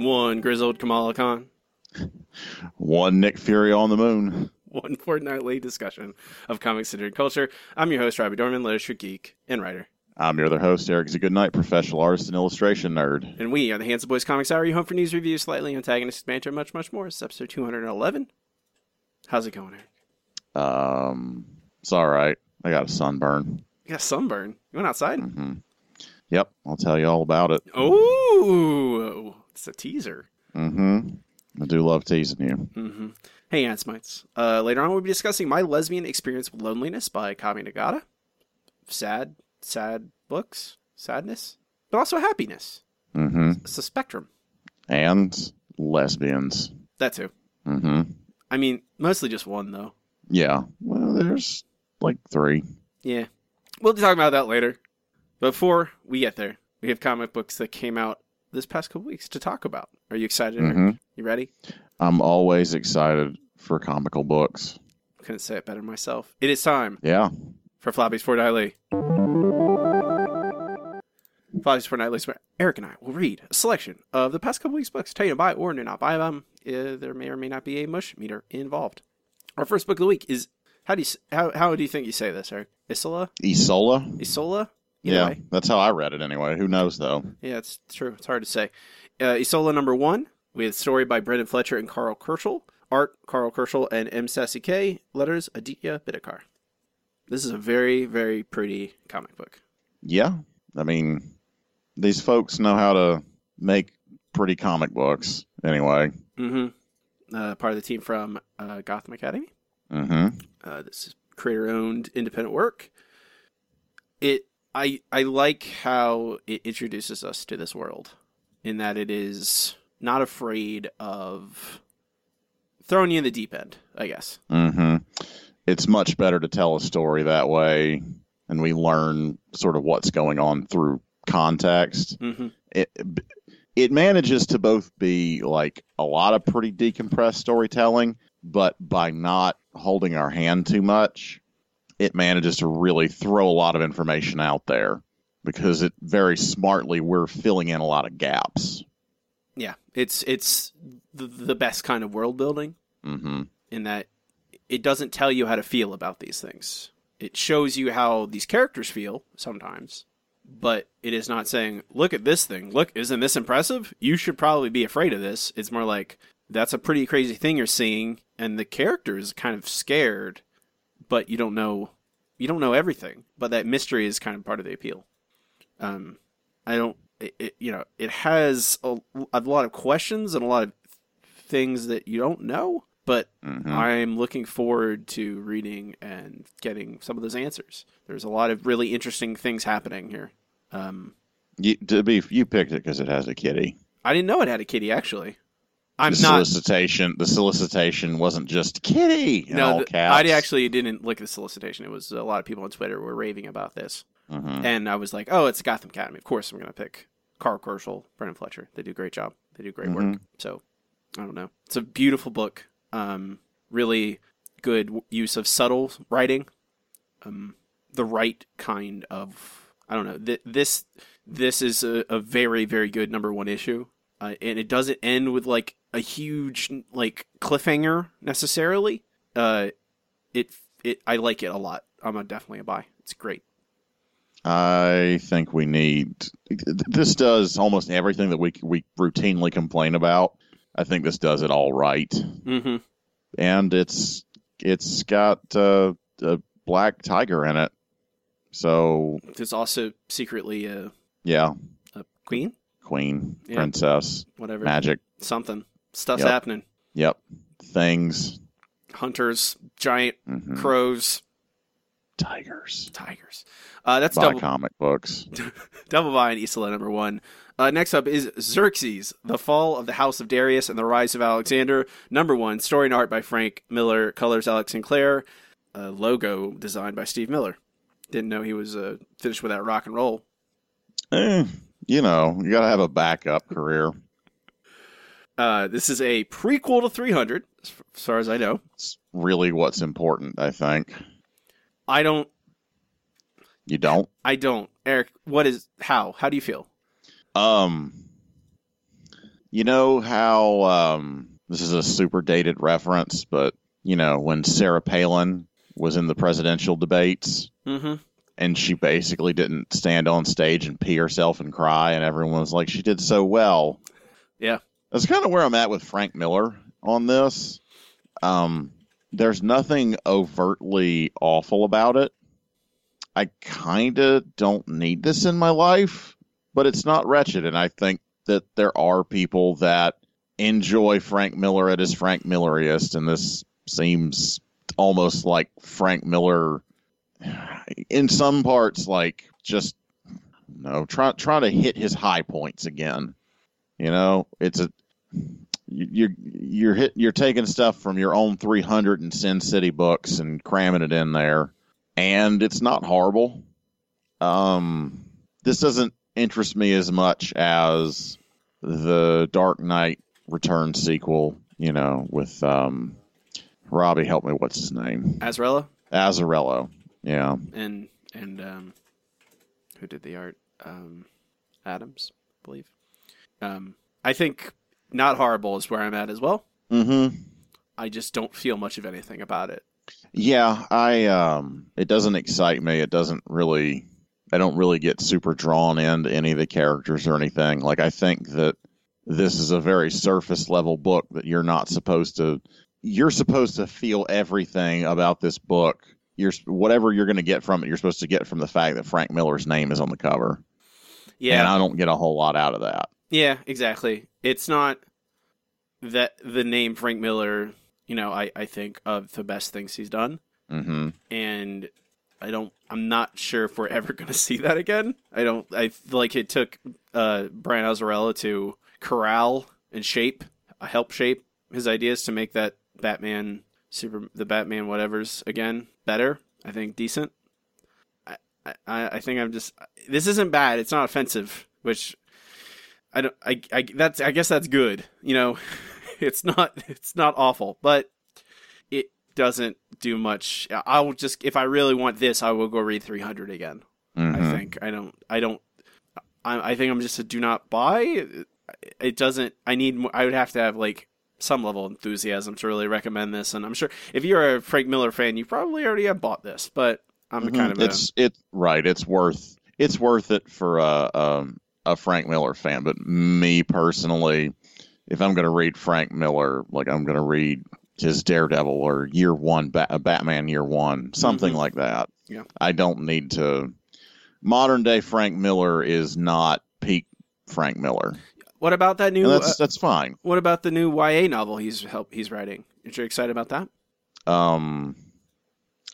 One grizzled Kamala Khan. One Nick Fury on the moon. One fortnightly discussion of comics centered culture. I'm your host, Robbie Dorman, literature geek and writer. I'm your other host, Eric Goodnight, professional artist and illustration nerd. And we are the Handsome Boys Comics Hour, your home for news, reviews, slightly antagonistic banter, much, much more. It's episode 211. How's it going, Eric? Um, it's all right. I got a sunburn. You got a sunburn. You went outside? hmm Yep, I'll tell you all about it. Oh, it's a teaser. Mm hmm I do love teasing you. Mm-hmm. Hey, Smites. Uh, later on, we'll be discussing My Lesbian Experience with Loneliness by Kabi Nagata. Sad, sad books, sadness, but also happiness. Mm hmm It's a spectrum. And lesbians. That too. Mm hmm I mean, mostly just one, though. Yeah. Well, there's like three. Yeah. We'll talk about that later. Before we get there, we have comic books that came out this past couple weeks to talk about. Are you excited? Mhm. You ready? I'm always excited for comical books. Couldn't say it better myself. It is time Yeah. for Floppies Fortnightly. Floppies Fortnightly, is where Eric and I will read a selection of the past couple weeks' books, tell you to buy or to not buy them. Uh, there may or may not be a mush meter involved. Our first book of the week is how do you how how do you think you say this, Eric? Isola, Isola? Isola. Either Yeah. way. That's how I read it anyway. Who knows though? Yeah, it's true. It's hard to say. Uh, Isola number one, with story by Brendan Fletcher and Karl Kerschl. Art, Karl Kerschl and M. Sassy K. Letters, Aditya Bidikar. This is a very, very pretty comic book. Yeah. I mean, these folks know how to make pretty comic books anyway. Mm-hmm. Uh, part of the team from uh, Gotham Academy. Mm-hmm. Uh, this is creator-owned independent work. It, I, I like how it introduces us to this world, in that it is not afraid of throwing you in the deep end. I guess. hmm It's much better to tell a story that way, and we learn sort of what's going on through context. Mm-hmm. It it manages to both be like a lot of pretty decompressed storytelling, but by not holding our hand too much, it manages to really throw a lot of information out there because it very smartly we're filling in a lot of gaps. Yeah, it's it's the, best kind of world building hmm in that it doesn't tell you how to feel about these things. It shows you how these characters feel sometimes, but it is not saying, "Look at this thing. Look, isn't this impressive? You should probably be afraid of this." It's more like, "That's a pretty crazy thing you're seeing," and the character is kind of scared, but you don't know you don't know everything. But that mystery is kind of part of the appeal. Um, I don't. It, it, you know, it has a, a lot of questions and a lot of things that you don't know, but hmm I'm looking forward to reading and getting some of those answers. There's a lot of really interesting things happening here. Um, You, to be, you picked it because it has a kitty. I didn't know it had a kitty. Actually, I'm the not. solicitation. The solicitation wasn't just kitty No, the- I actually didn't look at the solicitation. It was a lot of people on Twitter were raving about this, Mhm. and I was like, "Oh, it's Gotham Academy. Of course, I'm going to pick Karl Kerschl, Brendan Fletcher. They do a great job. They do great work." Mhm. So, I don't know. It's a beautiful book. Um, really good w- use of subtle writing. Um, the right kind of I don't know. Th- this this is a, a very very good number one issue, uh, and it doesn't end with like a huge like cliffhanger necessarily. Uh, it it I like it a lot. I'm a, definitely a buy. It's great. I think we need. This does almost everything that we we routinely complain about. I think this does it all right, Mm-hmm. and it's it's got uh, a black tiger in it. So There's also secretly a, yeah, a queen, queen, Yeah. princess, whatever, magic. something. Stuff's Yep. happening. Yep, things. Hunters, giant mhm, crows, Tigers. tigers. Uh, that's Buy double comic books. Double Buy and Isola number one. Uh, next up is Xerxes, The Fall of the House of Darius and the Rise of Alexander. Number one, story and art by Frank Miller, colors Alex Sinclair, uh, logo designed by Steve Miller. Didn't know he was uh, finished with that rock and roll. Eh, you know, you got to have a backup career. Uh, this is a prequel to 300, as far as I know. It's really what's important, I think. I don't. You don't? I don't. Eric, what is how? How do you feel? Um, you know how um, this is a super dated reference, but you know when Sarah Palin was in the presidential debates Mm-hmm. And she basically didn't stand on stage and pee herself and cry, and everyone was like, she did so well. Yeah. That's kind of where I'm at with Frank Miller on this. Um, there's nothing overtly awful about it. I kind of don't need this in my life, but it's not wretched. And I think that there are people that enjoy Frank Miller at his Frank Milleriest, and this seems almost like Frank Miller in some parts, like just no try try to hit his high points again. You know, it's a you're you're hit you're taking stuff from your own 300 and Sin City books and cramming it in there, and it's not horrible. Um, this doesn't interest me as much as the Dark Knight Return sequel. You know, with um, Robbie, help me. What's his name? Azarella Azzarello. Yeah. and and um, who did the art? Um, Adams, I believe. Um, I think not horrible is where I'm at as well. Mm-hmm. I just don't feel much of anything about it. Yeah, I um it doesn't excite me. It doesn't really I don't really get super drawn into any of the characters or anything. Like I think that this is a very surface level book that you're not supposed to you're supposed to feel everything about this book. You're whatever you're going to get from it, you're supposed to get from the fact that Frank Miller's name is on the cover. Yeah, and I don't get a whole lot out of that. yeah, exactly. It's not that the name Frank Miller. You know, I I think of the best things he's done, Mhm. and I don't. I'm not sure if we're ever going to see that again. I don't. I like it took uh, Brian Azzarello to corral and shape, help shape his ideas to make that Batman super the Batman whatever's again better. I think decent. I I, I think I'm just. This isn't bad. It's not offensive, which I don't. I, I that's. I guess that's good. You know, it's not. It's not awful, but it doesn't do much. I'll just if I really want this, I will go read 300 again. I Mhm. think I don't. I don't. I, I think I'm just a do not buy. It doesn't. I need. more- I would have to have like some level of enthusiasm to really recommend this, and I'm sure if you're a Frank Miller fan, you probably already have bought this. But I'm Mhm. kind of a, it's it right. It's worth it's worth it for a um, a Frank Miller fan. But me personally, if I'm going to read Frank Miller, like I'm going to read his Daredevil or Year One, ba- Batman Year One, something Mhm. like that. Yeah. I don't need to. Modern day Frank Miller is not peak Frank Miller, What about that new? and that's uh, that's fine. what about the new YA novel he's help he's writing? Are you excited about that? Um,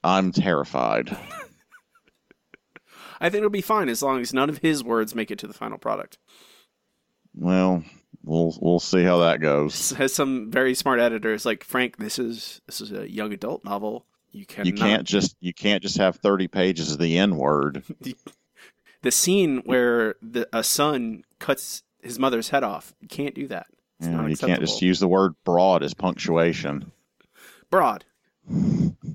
I'm terrified. I think it'll be fine as long as none of his words make it to the final product. Well, we'll we'll see how that goes. Has some very smart editors like Frank. This is this is a young adult novel. You cannot. You can't just you can't just have 30 pages of the N word. The scene where the a son cuts his mother's head off. You can't do that. It's You, not you can't just use the word broad as punctuation. broad.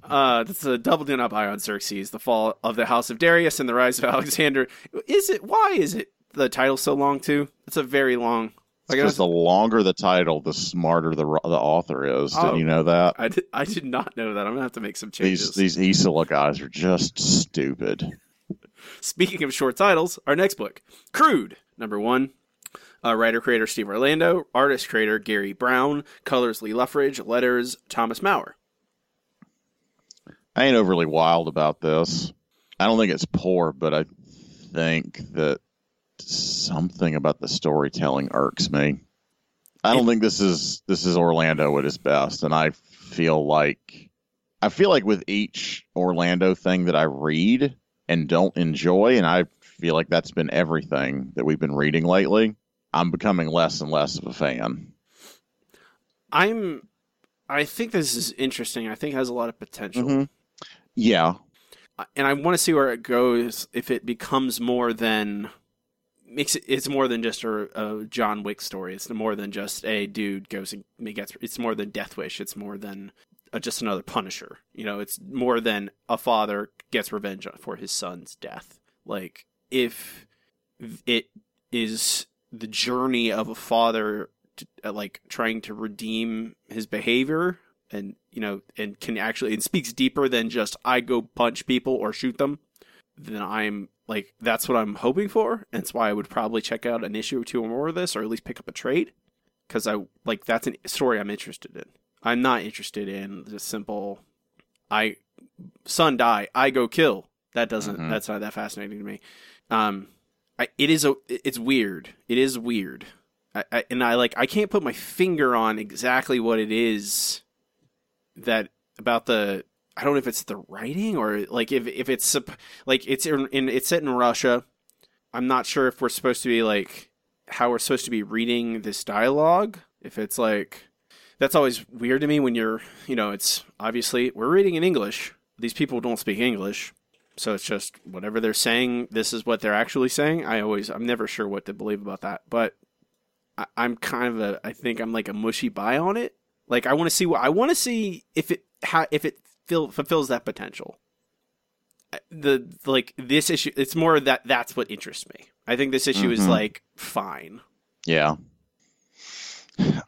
Uh, that's a double do up on Xerxes, the fall of the House of Darius and the rise of Alexander. Is it? Why is it the title so long too? It's a very long. Because the longer the title, the smarter the the author is. Oh. Did you know that? I did, I did not know that. I'm gonna have to make some changes. These these Isola guys are just stupid. Speaking of short titles, our next book, Crude, number one. Uh, writer creator Steve Orlando, artist creator Gary Brown, colors Lee Loughridge, letters Thomas Mauer. I ain't overly wild about this. I don't think it's poor, but I think that something about the storytelling irks me. I don't think this is this is Orlando at his best, and I feel like I feel like with each Orlando thing that I read and don't enjoy, and I feel like that's been everything that we've been reading lately. I'm becoming less and less of a fan. I'm. I think this is interesting. I think it has a lot of potential. Mhm. Yeah, and I want to see where it goes if it becomes more than makes it it's more than just a, a John Wick story. It's more than just a dude goes and gets. It's more than Death Wish. It's more than uh just another Punisher. You know, it's more than a father gets revenge for his son's death. Like if it is the journey of a father to, uh, like trying to redeem his behavior and you know and can actually it speaks deeper than just i go punch people or shoot them then i'm like that's what i'm hoping for. And that's why i would probably check out an issue or two or more of this or at least pick up a trade because i like that's a story i'm interested in. I'm not interested in the simple i son die i go kill. That doesn't Mhm. that's not that fascinating to me. Um I, it is a it's weird it is weird I, I, and I like I can't put my finger on exactly what it is that about the I don't know if it's the writing or like if if it's like it's in, in it's set in Russia. I'm not sure if we're supposed to be like how we're supposed to be reading this dialogue. If it's like that's always weird to me when you're you know it's obviously we're reading in English. These people don't speak English. So it's just whatever they're saying, this is what they're actually saying. I always, I'm never sure what to believe about that. But I, I'm kind of a, I think I'm like a mushy buy on it. Like I want to see what I want to see if it how if it fill, fulfills that potential. The like this issue, it's more that that's what interests me. I think this issue is Mhm. like fine. yeah.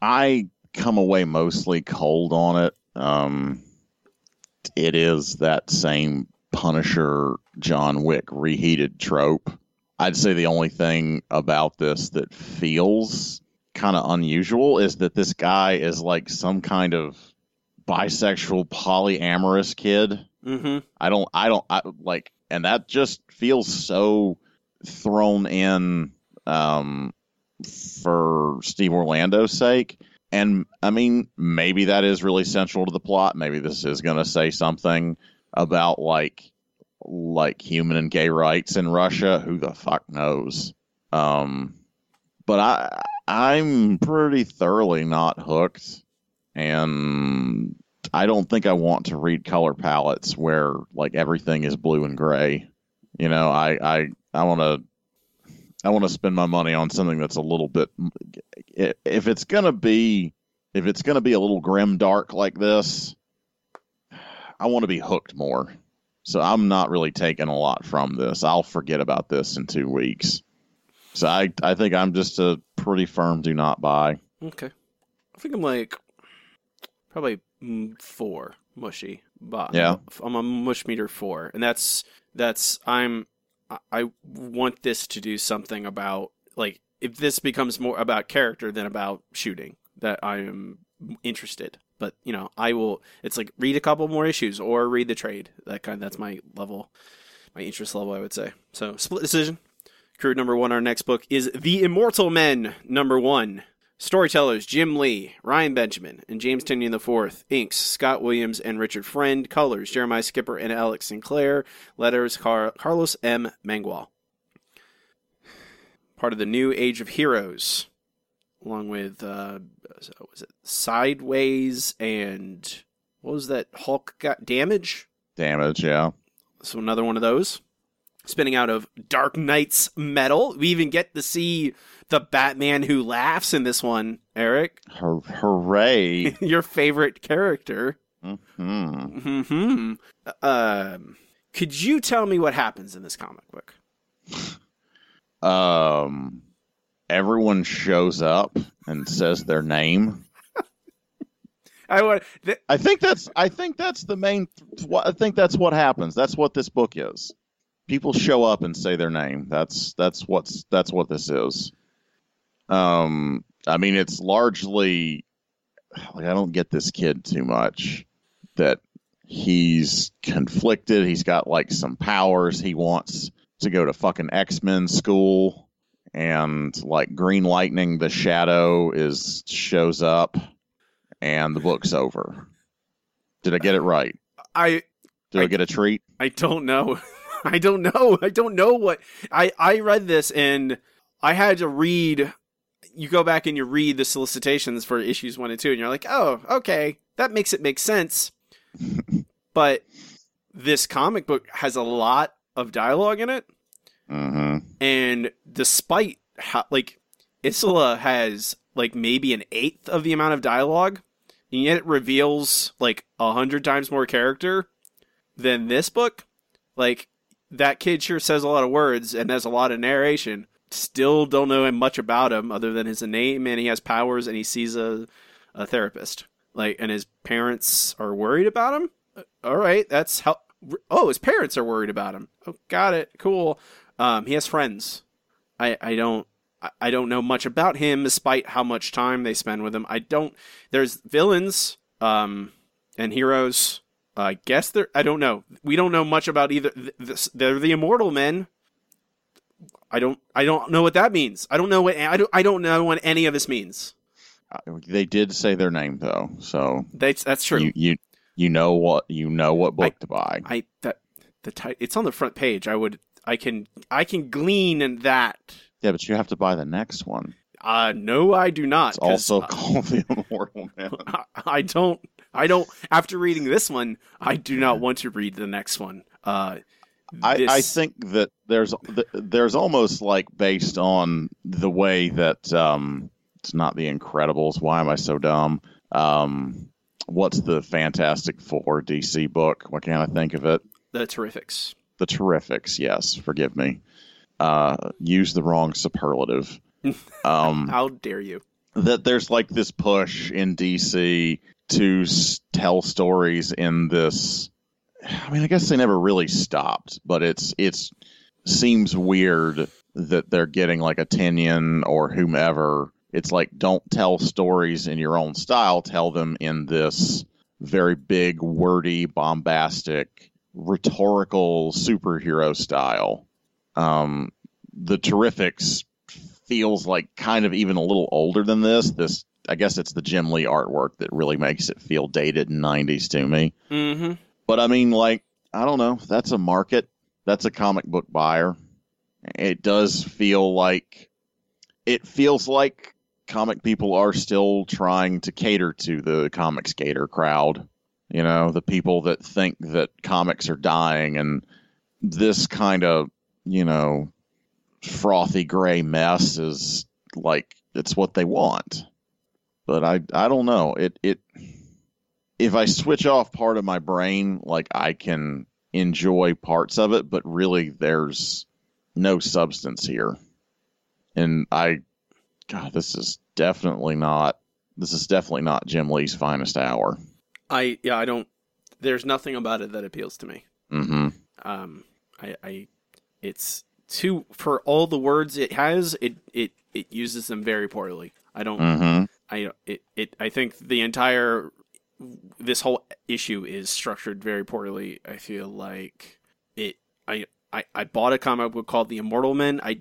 I come away mostly cold on it. Um, it is that same Punisher John Wick reheated trope. I'd say the only thing about this that feels kind of unusual is that this guy is like some kind of bisexual polyamorous kid. Mm-hmm. I don't, I don't, I like, and that just feels so thrown in um, for Steve Orlando's sake. And I mean, maybe that is really central to the plot. Maybe this is going to say something about like, like human and gay rights in Russia. Who the fuck knows? Um, but I, I'm pretty thoroughly not hooked, and I don't think I want to read color palettes where like everything is blue and gray. You know, I I I want to I want to spend my money on something that's a little bit if it's to be if it's to be a little grim dark like this, I want to be hooked more. So I'm not really taking a lot from this. I'll forget about this in 2 weeks. So I I think I'm just a pretty firm do not buy. Okay. I think I'm like probably mm, four mushy. But Yeah. I'm a mush meter four, and that's that's I'm I- I want this to do something about like if this becomes more about character than about shooting that I am interested. But you know, I will. It's like read a couple more issues or read the trade. That kind. That's my level, my interest level. I would say. So split decision. Crew number one. Our next book is The Immortal Men. Number one. Storytellers Jim Lee, Ryan Benjamin, and James Tynion IV. Inks Scott Williams and Richard Friend. Colors Jeremiah Skipper and Alex Sinclair. Letters Car- Carlos M. Mangual. Part of the New Age of Heroes, along with uh, was it Sideways and what was that Hulk got damage? Damage, yeah. So another one of those. Spinning out of Dark Nights: Metal. We even get to see the Batman who laughs in this one, Eric. Hur- hooray. Your favorite character. hmm hmm Um, could you tell me what happens in this comic book? Um, everyone shows up and says their name. I want. Th- I think that's I think that's the main. What I think that's what happens. That's what this book is. People show up and say their name. That's that's what's that's what this is. Um, I mean, it's largely like I don't get this kid too much. That he's conflicted. He's got like some powers. He wants to go to fucking X Men school, and like Green Lightning, the Shadow is shows up, and the book's over. Did I get it right? I Did I, I- get a treat? I don't know. I don't know. I don't know what I I read this and I had to read you go back and you read the solicitations for issues one and two, and you're like, oh, okay, that makes it make sense. but this comic book has a lot of dialogue in it, hmm and despite how like Isola has like maybe an eighth of the amount of dialogue, and yet it reveals like a hundred times more character than this book. Like that kid sure says a lot of words and has a lot of narration. Still don't know much about him other than his name and he has powers and he sees a a therapist. Like and his parents are worried about him. Uh, All right, that's how. Oh, his parents are worried about him. Oh, got it. Cool. Um, he has friends. I I don't I- don't know much about him, despite how much time they spend with him. I don't. There's villains, um, and heroes. I guess they're. I don't know. We don't know much about either. this- They're the immortal men. I don't. I don't know what that means. I don't know what. I don't. I don't know what any of this means. They did say their name though, so That's that's true. you you you know what you know what book I- to buy. I that the ti- It's on the front page. I would. I can. I can glean in that. yeah, but you have to buy the next one. Uh, no, I do not. It's also uh, called the Immortal Man. I, I don't. I don't. After reading this one, I do not want to read the next one. Uh, I, I think that there's there's almost like based on the way that um it's not the Incredibles. Why am I so dumb? Um, what's the Fantastic Four DC book? Why can't I think of it? the Terrifics. The Terrifics. Yes, forgive me. Uh, use the wrong superlative. Um, How dare you? that there's like this push in DC to s- tell stories in this. I mean, I guess they never really stopped, but it's it's seems weird that they're getting like a Tynion or whomever. It's like don't tell stories in your own style. Tell them in this very big, wordy, bombastic, rhetorical superhero style. Um, the Terrifics feels like kind of even a little older than this. This, I guess, it's the Jim Lee artwork that really makes it feel dated and '90s to me. Mm-hmm. But I mean, like, I don't know. That's a market. That's a comic book buyer. It does feel like it feels like comic people are still trying to cater to the comic skater crowd. You know, the people that think that comics are dying and this kind of, you know, frothy gray mess is like it's what they want. But I I don't know. It it if I switch off part of my brain, like I can enjoy parts of it, but really there's no substance here. And I God, this is definitely not this is definitely not Jim Lee's finest hour. I yeah. I don't. There's nothing about it that appeals to me. hmm Um. I. I. It's too for all the words it has. It. It. It uses them very poorly. I don't. hmm I. It. It. I think the entire this whole issue is structured very poorly. I feel like it. I. I, I bought a comic book called The Immortal Men. I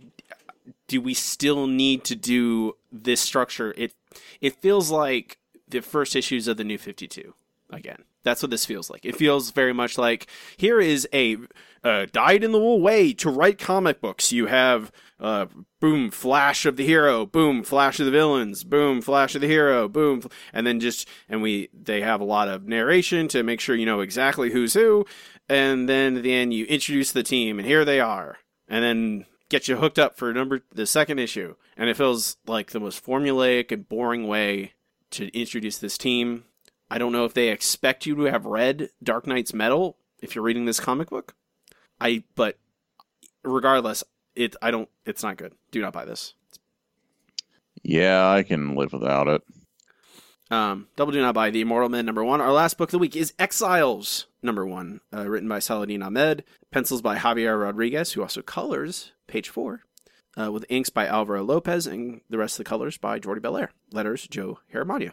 do we still need to do this structure? It it feels like the first issues of the New Fifty Two again. That's what this feels like. It feels very much like here is a uh, dyed in the wool way to write comic books. You have uh, boom flash of the hero, boom flash of the villains, boom flash of the hero, boom, and then just and we they have a lot of narration to make sure you know exactly who's who, and then at the end you introduce the team and here they are, and then get you hooked up for number the second issue, and it feels like the most formulaic and boring way to introduce this team. I don't know if they expect you to have read Dark Nights: Metal if you're reading this comic book. I but regardless, it I don't it's not good. Do not buy this. Yeah, I can live without it. Um, double do not buy the Immortal Men number one. Our last book of the week is Exiles number one, uh, written by Saladin Ahmed, pencils by Javier Rodriguez, who also colors page four, uh, with inks by Alvaro Lopez and the rest of the colors by Jordie Bellaire. Letters Joe Heramadio.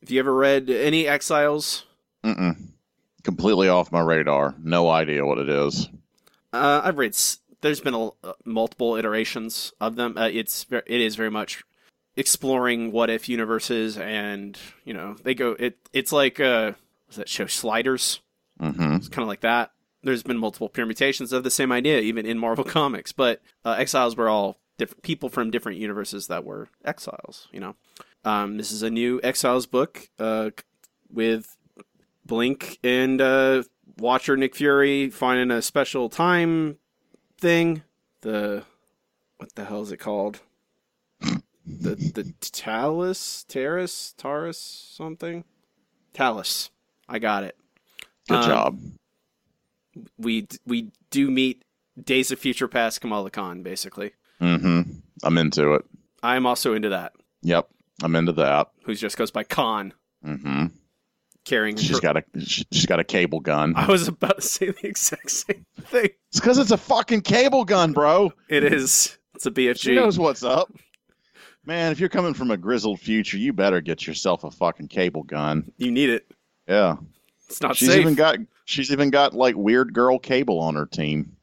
Have you ever read any Exiles? Mm-mm. Completely off my radar. No idea what it is. Uh, I've read. There's been a, uh, multiple iterations of them. Uh, it's it is very much exploring what if universes, and you know they go. It it's like uh, what's that show Sliders? Mm-hmm. It's kind of like that. There's been multiple permutations of the same idea, even in Marvel Comics. But uh, Exiles were all different people from different universes that were exiles. You know, um, this is a new Exiles book uh, with Blink and uh, Watcher Nick Fury finding a special time thing. The what the hell is it called? the the Talus, Terrace, Taurus, something. Tallus. I got it. Good Um, job. We we do meet Days of Future Past Kamala Khan, basically. hmm I'm into it. I am also into that. Yep, I'm into that. Who just goes by Khan, hmm carrying. She's her- got a she- she's got a cable gun. I was about to say the exact same thing. It's because it's a fucking cable gun, bro. It is. It's a BFG. She knows what's up. Man, if you're coming from a grizzled future, you better get yourself a fucking cable gun. You need it. Yeah. It's not she's safe. even got she's even got like weird girl cable on her team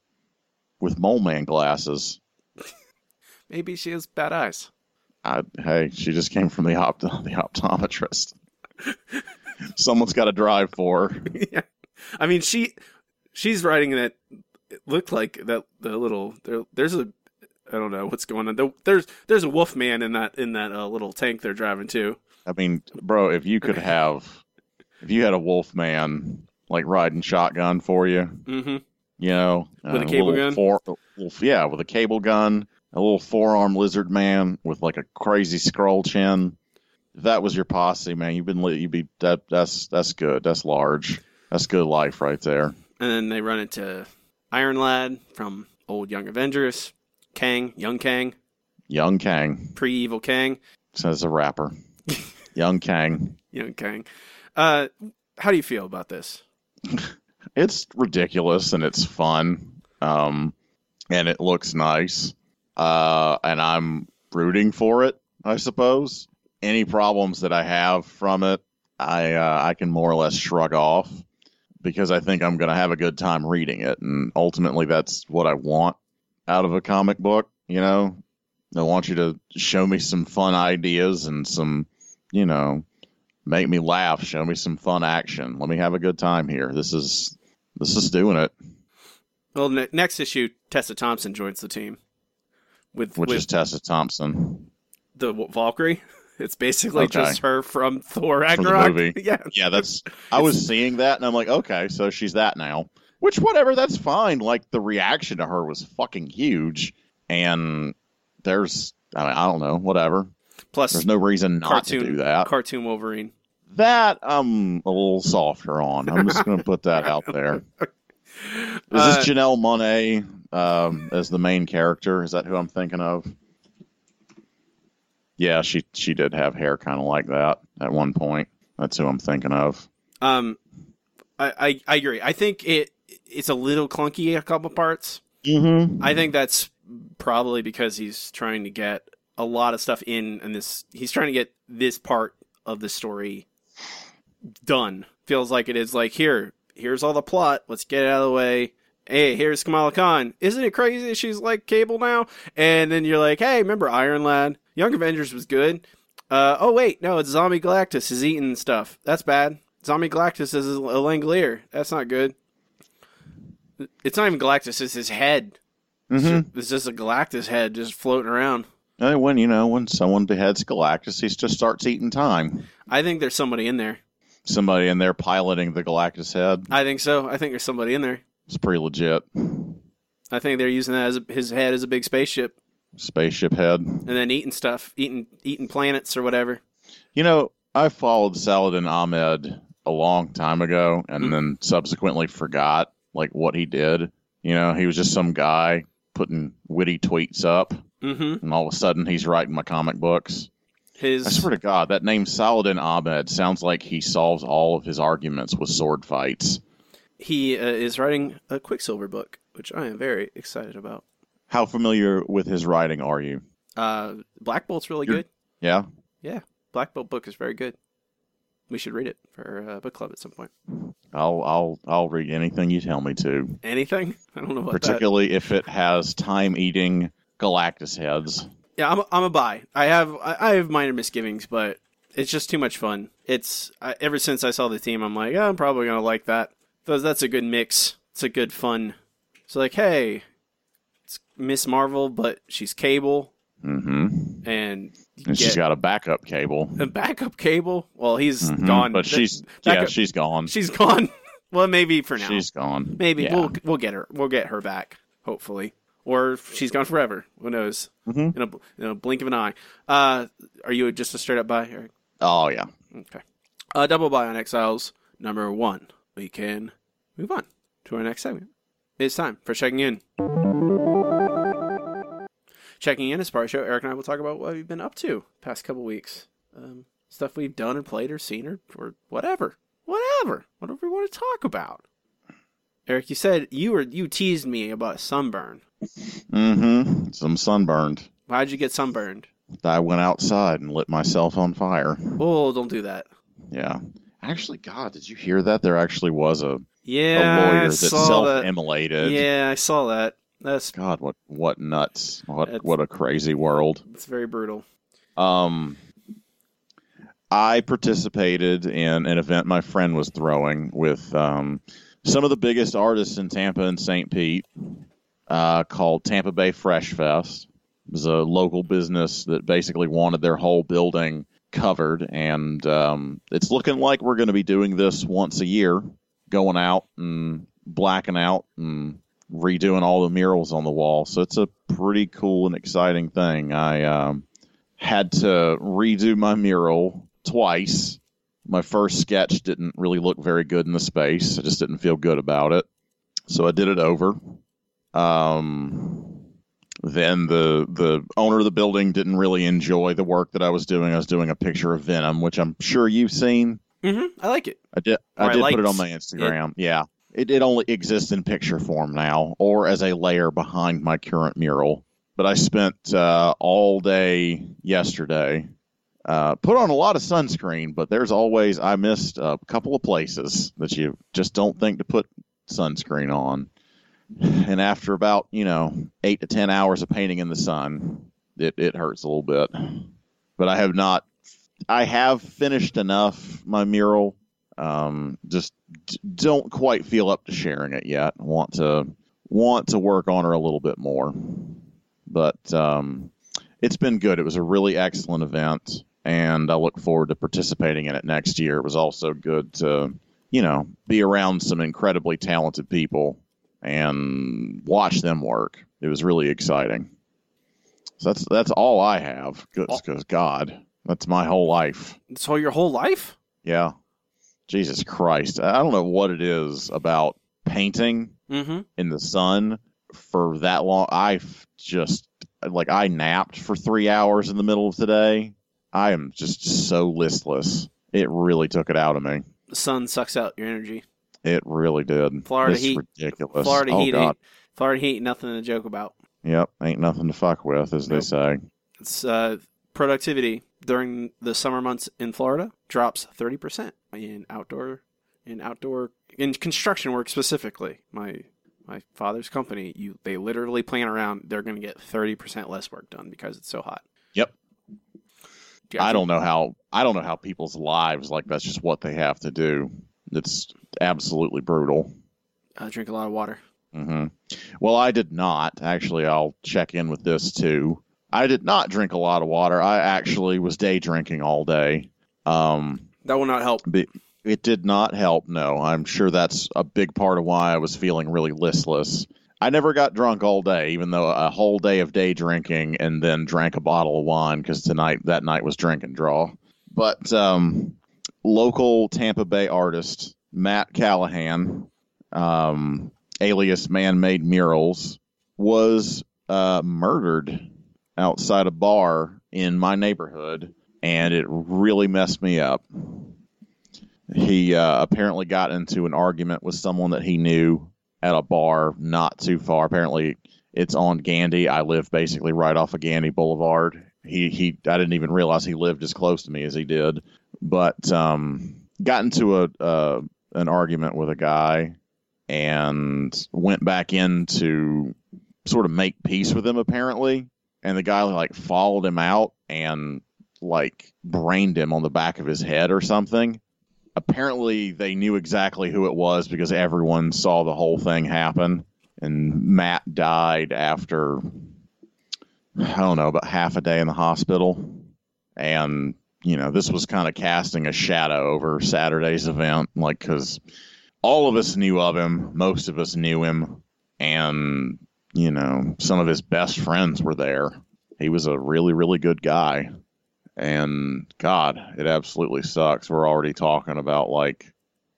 with mole man glasses. Maybe she has bad eyes. I, hey, she just came from the opt the optometrist. Someone's got to drive for her. yeah. I mean, she she's riding that. It looked like that the little there, there's a I don't know what's going on. There- There's there's a wolf man in that in that uh, little tank they're driving too. I mean, bro, if you could have, if you had a wolf man like riding shotgun for you, Mm-hmm. you know, With a uh, cable little gun? four- little- yeah, with a cable gun, a little four-arm lizard man with like a crazy scroll chin. If that was your posse, man, you've been. You'd be that. That's that's good. That's large. That's good life right there. And then they run into Iron Lad from old Young Avengers, Kang, Young Kang, Young Kang pre Evil Kang, says a rapper. Young Kang. Young Kang. Uh, how do you feel about this? It's ridiculous and it's fun. Um, and it looks nice. Uh, and I'm rooting for it, I suppose. Any problems that I have from it, I uh, I can more or less shrug off because I think I'm going to have a good time reading it, and ultimately that's what I want out of a comic book. You know, I want you to show me some fun ideas and some, you know, make me laugh, show me some fun action. Let me have a good time here. This is this is doing it, Well, ne- next issue, Tessa Thompson joins the team with which with is Tessa Thompson. the Valkyrie. It's basically Okay. just her from Thor From the Ragnarok. movie. yeah, Yeah, that's I was seeing that and I'm like, okay, so she's that now. Which whatever, that's fine. Like the reaction to her was fucking huge, and there's I, mean, I don't know, whatever. plus There's no reason not cartoon to do that. cartoon Wolverine. that I'm a little softer on. I'm just going to put that out there. Is Uh, this Janelle Monáe um, as the main character? Is that who I'm thinking of? Yeah, she she did have hair kind of like that at one point. That's who I'm thinking of. Um, I, I I agree. I think it it's a little clunky a couple parts. Mm-hmm. I think that's probably because he's trying to get a lot of stuff in, and this he's trying to get this part of the story done. Feels like it is like here, here's all the plot. Let's get it out of the way. Hey, here's Kamala Khan. Isn't it crazy? that She's like Cable now, and then you're like, hey, remember Iron Lad? Young Avengers was good. Uh, oh wait, no, it's Zombie Galactus is eating stuff. That's bad. Zombie Galactus is a Langolier. That's not good. It's not even Galactus. It's his head. Mm-hmm. It's just a Galactus head just floating around. And when you know when someone beheads Galactus, he just starts eating time. I think there's somebody in there. Somebody in there piloting the Galactus head. I think so. I think there's somebody in there. It's pretty legit. I think they're using that as a, his head as a big spaceship, Spaceship head. and then eating stuff, eating eating planets or whatever. You know, I followed Saladin Ahmed a long time ago and Mhm. then subsequently forgot like what he did. You know, he was just some guy putting witty tweets up Mm-hmm. and all of a sudden he's writing my comic books. His... I swear to God, that name Saladin Ahmed sounds like he solves all of his arguments with sword fights. He uh, is writing a Quicksilver book, which I am very excited about. How familiar with his writing are you? Uh, Black Bolt's really You're- good. Yeah? Yeah, Black Bolt book is very good. We should read it for uh, book club at some point. I'll I'll I'll read anything you tell me to. Anything? I don't know what that. Particularly if it has time eating Galactus heads. Yeah, I'm a, I'm a buy. I have I, have minor misgivings, but it's just too much fun. It's I, ever since I saw the team, I'm like, yeah, I'm probably gonna like that. That's a good mix. It's a good fun. It's like, hey, it's Miss Marvel, but she's Cable, Mm-hmm. and And she's got a backup cable. a backup Cable. Well, he's Mhm. gone, But she's yeah, she's gone. she's gone. well, maybe for now. She's gone. maybe Yeah. we'll we'll get her. We'll get her back, hopefully, or she's gone forever. Who knows? Mhm. In, a, in a blink of an eye. Uh, are you just a straight up buy, Eric? Oh yeah. Okay. Uh, double buy on Exiles number one. We can move on to our next segment. It's time for checking in. Checking in is part of the show. Eric and I will talk about what we've been up to past couple weeks. Um, stuff we've done and played or seen or, or whatever. Whatever. Whatever we want to talk about. Eric, you said you were you teased me about sunburn. Mm-hmm. Some sunburned. Why'd you get sunburned? I went outside and lit myself on fire. Oh, don't do that. Yeah. Actually, God, did you hear that? There actually was a, a Yeah, lawyer I that saw that. self-immolated. Yeah, I saw that. That's God, what what nuts? What That's- what a crazy world. it's very brutal. Um, I participated in an event my friend was throwing with um, some of the biggest artists in Tampa and St. Pete, uh, called Tampa Bay Fresh Fest. It was a local business that basically wanted their whole building covered, and um, it's looking like we're going to be doing this once a year, going out and blacking out and redoing all the murals on the wall. So it's a pretty cool and exciting thing. I um, had to redo my mural twice. My first sketch didn't really look very good in the space. I just didn't feel good about it. So I did it over. Um, then the the owner of the building didn't really enjoy the work that I was doing. I was doing a picture of Venom, which I'm sure you've seen. Hmm I like it. I did. Or I I did put it on my Instagram. Yeah, it, it only exists in picture form now, or as a layer behind my current mural. But I spent uh, all day yesterday. Uh, put on a lot of sunscreen, but there's always I missed a couple of places that you just don't think to put sunscreen on. And after about you know eight to ten hours of painting in the sun, it, it hurts a little bit. But I have not. I have finished enough my mural um, just d- don't quite feel up to sharing it yet. Want to want to work on her a little bit more, but um, it's been good. It was a really excellent event, and I look forward to participating in it next year. It was also good to you know be around some incredibly talented people and watch them work. It was really exciting. So that's that's all I have. Because God, that's my whole life. So your whole life? Yeah. Jesus Christ. I don't know what it is about painting Mm-hmm. in the sun for that long. I've just, like, I napped for three hours in the middle of today. I am just so listless. It really took it out of me. The sun sucks out your energy. It really did. Florida it's heat. ridiculous. Florida oh, heat God. ain't Florida heat nothing to joke about. Yep. Ain't nothing to fuck with, as they say. It's uh, productivity during the summer months in Florida drops thirty percent in outdoor in outdoor in construction work specifically. My my father's company, you they literally plan around they're going to get thirty percent less work done because it's so hot. Yep. Do I don't know how I don't know how people's lives like that's just what they have to do. It's absolutely brutal. uh, drink a lot of water. hmm Well, I did not. Actually, I'll check in with this too. I did not drink a lot of water. I actually was day drinking all day. Um, That will not help. it did not help. No, I'm sure that's a big part of why I was feeling really listless. I never got drunk all day, even though a whole day of day drinking and then drank a bottle of wine because tonight that night was drink and draw. But um, local Tampa Bay artist Matt Callahan, um, alias Man Made Murals, was uh, murdered outside a bar in my neighborhood, and it really messed me up. He uh, apparently got into an argument with someone that he knew at a bar not too far. Apparently, it's on Gandy. I live basically right off of Gandy Boulevard. He he. I didn't even realize he lived as close to me as he did. But um, got into a uh, an argument with a guy and went back in to sort of make peace with him apparently and the guy like followed him out and like brained him on the back of his head or something. Apparently they knew exactly who it was because everyone saw the whole thing happen. And Matt died after I don't know about half a day in the hospital, and you know this was kind of casting a shadow over Saturday's event, like because all of us knew of him, most of us knew him, and you know some of his best friends were there. He was a really really good guy, and God, it absolutely sucks. We're already talking about like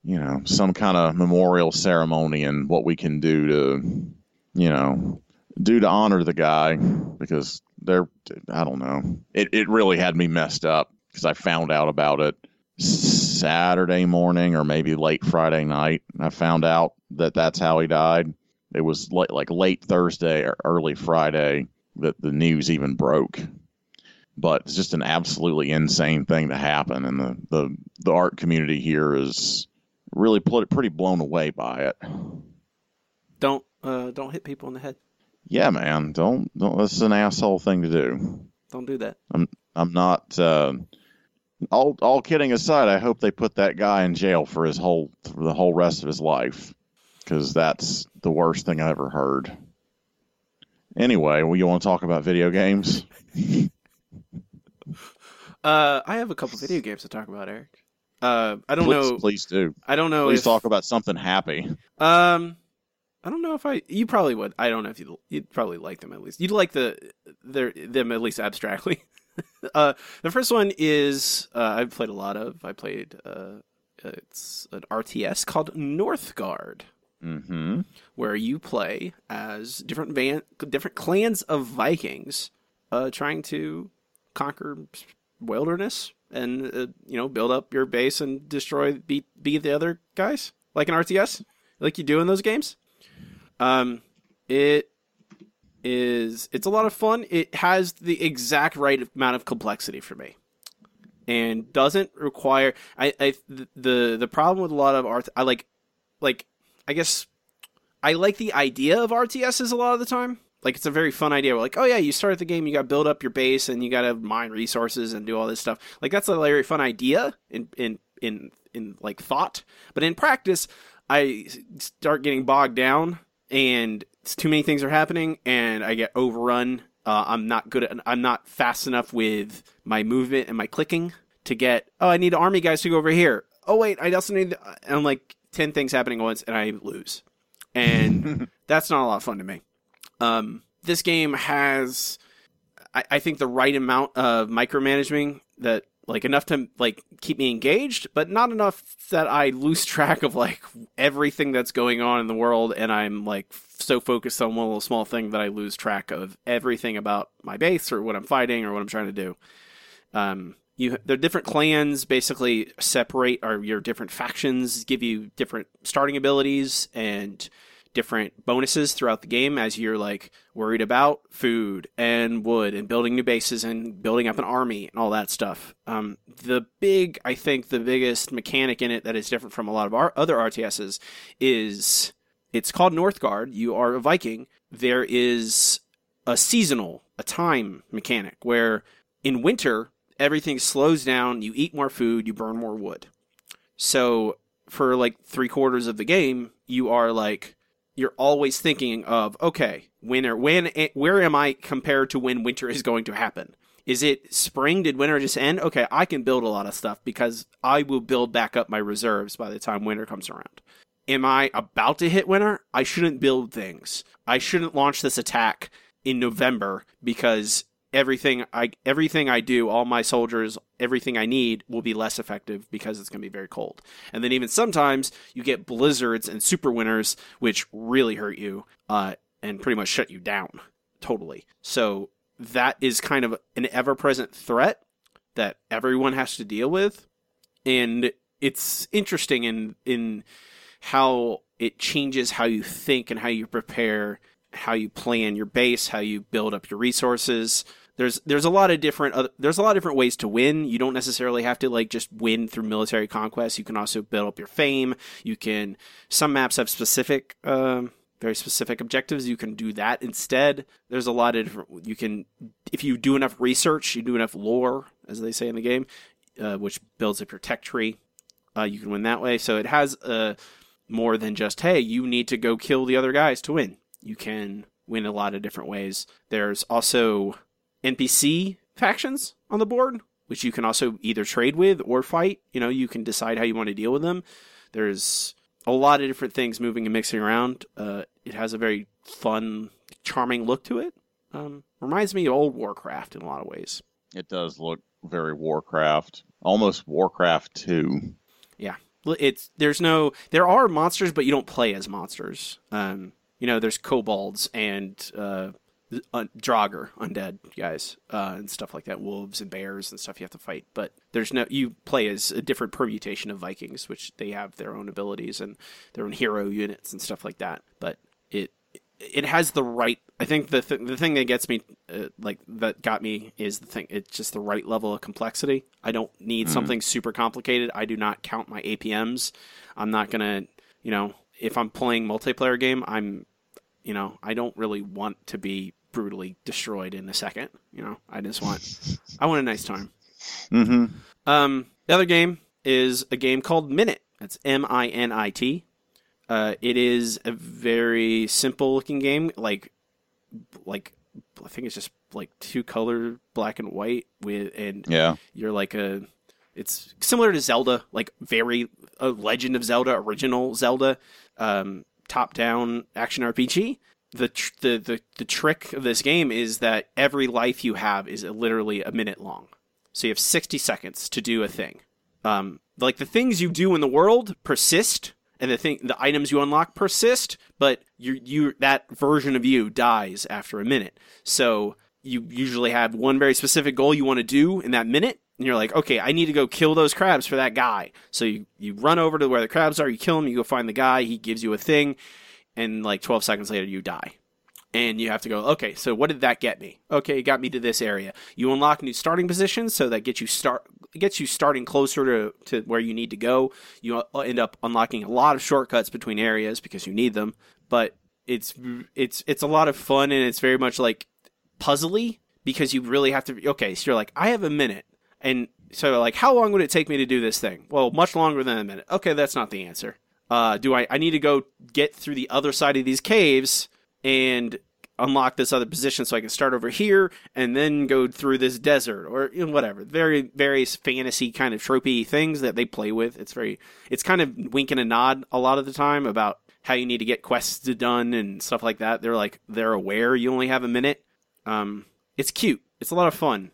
you know some kind of memorial ceremony and what we can do to you know do to honor the guy because they're I don't know. It it really had me messed up because I found out about it Saturday morning or maybe late Friday night. I found out that that's how he died. It was like like late Thursday or early Friday that the news even broke. But it's just an absolutely insane thing to happen, and the the, the art community here is really pretty blown away by it. Don't uh, don't hit people in the head. Yeah, man. Don't don't. That's an asshole thing to do. Don't do that. I'm I'm not. Uh, all all kidding aside, I hope they put that guy in jail for his whole for the whole rest of his life, because that's the worst thing I ever heard. Anyway, well, you want to talk about video games? uh, I have a couple video games to talk about, Eric. Uh, I don't please, know. Please do. I don't know. Please if, talk about something happy. Um, I don't know if I. You probably would. I don't know if you. You'd probably like them at least. You'd like the their them at least abstractly. uh, the first one is uh, I've played a lot of. I played. Uh, it's an RTS called Northgard. Mm-hmm. Where you play as different van, different clans of Vikings, uh, trying to conquer wilderness and uh, you know build up your base and destroy beat beat the other guys like an RTS like you do in those games. Um, it is it's a lot of fun. It has the exact right amount of complexity for me, and doesn't require. I, I the the problem with a lot of art. I like like I guess I like the idea of RTSs a lot of the time. Like it's a very fun idea. We're like, oh yeah, you start the game, you got to build up your base, and you got to mine resources and do all this stuff. Like that's a very fun idea in in in in like thought, but in practice, I start getting bogged down and too many things are happening and I get overrun. Uh, I'm not good at, I'm not fast enough with my movement and my clicking to get, oh, I need army guys to go over here. Oh, wait, I also need, and I'm like 10 things happening at once and I lose. And that's not a lot of fun to me. Um, this game has, I, I think, the right amount of micromanaging that like enough to like keep me engaged, but not enough that I lose track of like everything that's going on in the world, and I'm like so focused on one little small thing that I lose track of everything about my base or what I'm fighting or what I'm trying to do. Um, you the different clans basically separate or your different factions give you different starting abilities and different bonuses throughout the game as you're like worried about food and wood and building new bases and building up an army and all that stuff. Um, the big, I think, the biggest mechanic in it that is different from a lot of our other RTSs is it's called Northgard. You are a Viking. There is a seasonal, a time mechanic where in winter everything slows down. You eat more food. You burn more wood. So for like three quarters of the game, you are like you're always thinking of okay, or when eh, where am I compared to when winter is going to happen? Is it spring? Did winter just end? Okay, I can build a lot of stuff because I will build back up my reserves by the time winter comes around. Am I about to hit winter? I shouldn't build things. I shouldn't launch this attack in November because everything I everything I do, all my soldiers, everything I need will be less effective because it's going to be very cold. And then even sometimes you get blizzards and super winters, which really hurt you uh, and pretty much shut you down totally. So that is kind of an ever-present threat that everyone has to deal with, and it's interesting in in how it changes how you think and how you prepare how you plan your base, how you build up your resources. There's there's a lot of different uh, there's a lot of different ways to win. You don't necessarily have to like just win through military conquest. You can also build up your fame. You can some maps have specific um, very specific objectives. You can do that instead. There's a lot of different. You can if you do enough research, you do enough lore, as they say in the game, uh, which builds up your tech tree. Uh, you can win that way. So it has uh, more than just hey, you need to go kill the other guys to win you can win a lot of different ways. There's also NPC factions on the board, which you can also either trade with or fight. You know, you can decide how you want to deal with them. There's a lot of different things moving and mixing around. Uh, it has a very fun, charming look to it. Um, reminds me of old Warcraft in a lot of ways. It does look very Warcraft, almost Warcraft 2. Yeah. It's there's no there are monsters, but you don't play as monsters. Um, you know, there's kobolds and uh, uh, Draugr undead guys uh, and stuff like that, wolves and bears and stuff you have to fight. But there's no you play as a different permutation of Vikings, which they have their own abilities and their own hero units and stuff like that. But it it has the right. I think the th- the thing that gets me uh, like that got me is the thing. It's just the right level of complexity. I don't need Mhm. something super complicated. I do not count my APMs. I'm not gonna you know if I'm playing multiplayer game, I'm you know I don't really want to be brutally destroyed in a second. You know I just want I want a nice time. Mm-hmm. Um, the other game is a game called Minit. That's M I N I T. Uh, it is a very simple looking game, like like I think it's just like two color black and white with and Yeah. you're like a it's similar to Zelda, like very a Legend of Zelda, original Zelda, um, top down action RPG. The, tr- the the the trick of this game is that every life you have is literally a minute long. So you have 60 seconds to do a thing. Um, like the things you do in the world persist, and the thing, the items you unlock persist, but you you that version of you dies after a minute. So you usually have one very specific goal you want to do in that minute, and you're like, okay, I need to go kill those crabs for that guy. So you you run over to where the crabs are, you kill him, you go find the guy, he gives you a thing, and like 12 seconds later you die. And you have to go okay so what did that get me? Okay it got me to this area. You unlock new starting positions so that gets you start gets you starting closer to, to where you need to go. You uh, end up unlocking a lot of shortcuts between areas because you need them. But it's it's it's a lot of fun and it's very much like puzzly because you really have to okay so you're like i have a minute and so like how long would it take me to do this thing well much longer than a minute okay that's not the answer uh, do I, I need to go get through the other side of these caves and unlock this other position so I can start over here and then go through this desert or you know, whatever. Very various fantasy kind of tropey things that they play with. It's very it's kind of wink and a nod a lot of the time about how you need to get quests done and stuff like that. They're like they're aware you only have a minute. Um, it's cute. It's a lot of fun.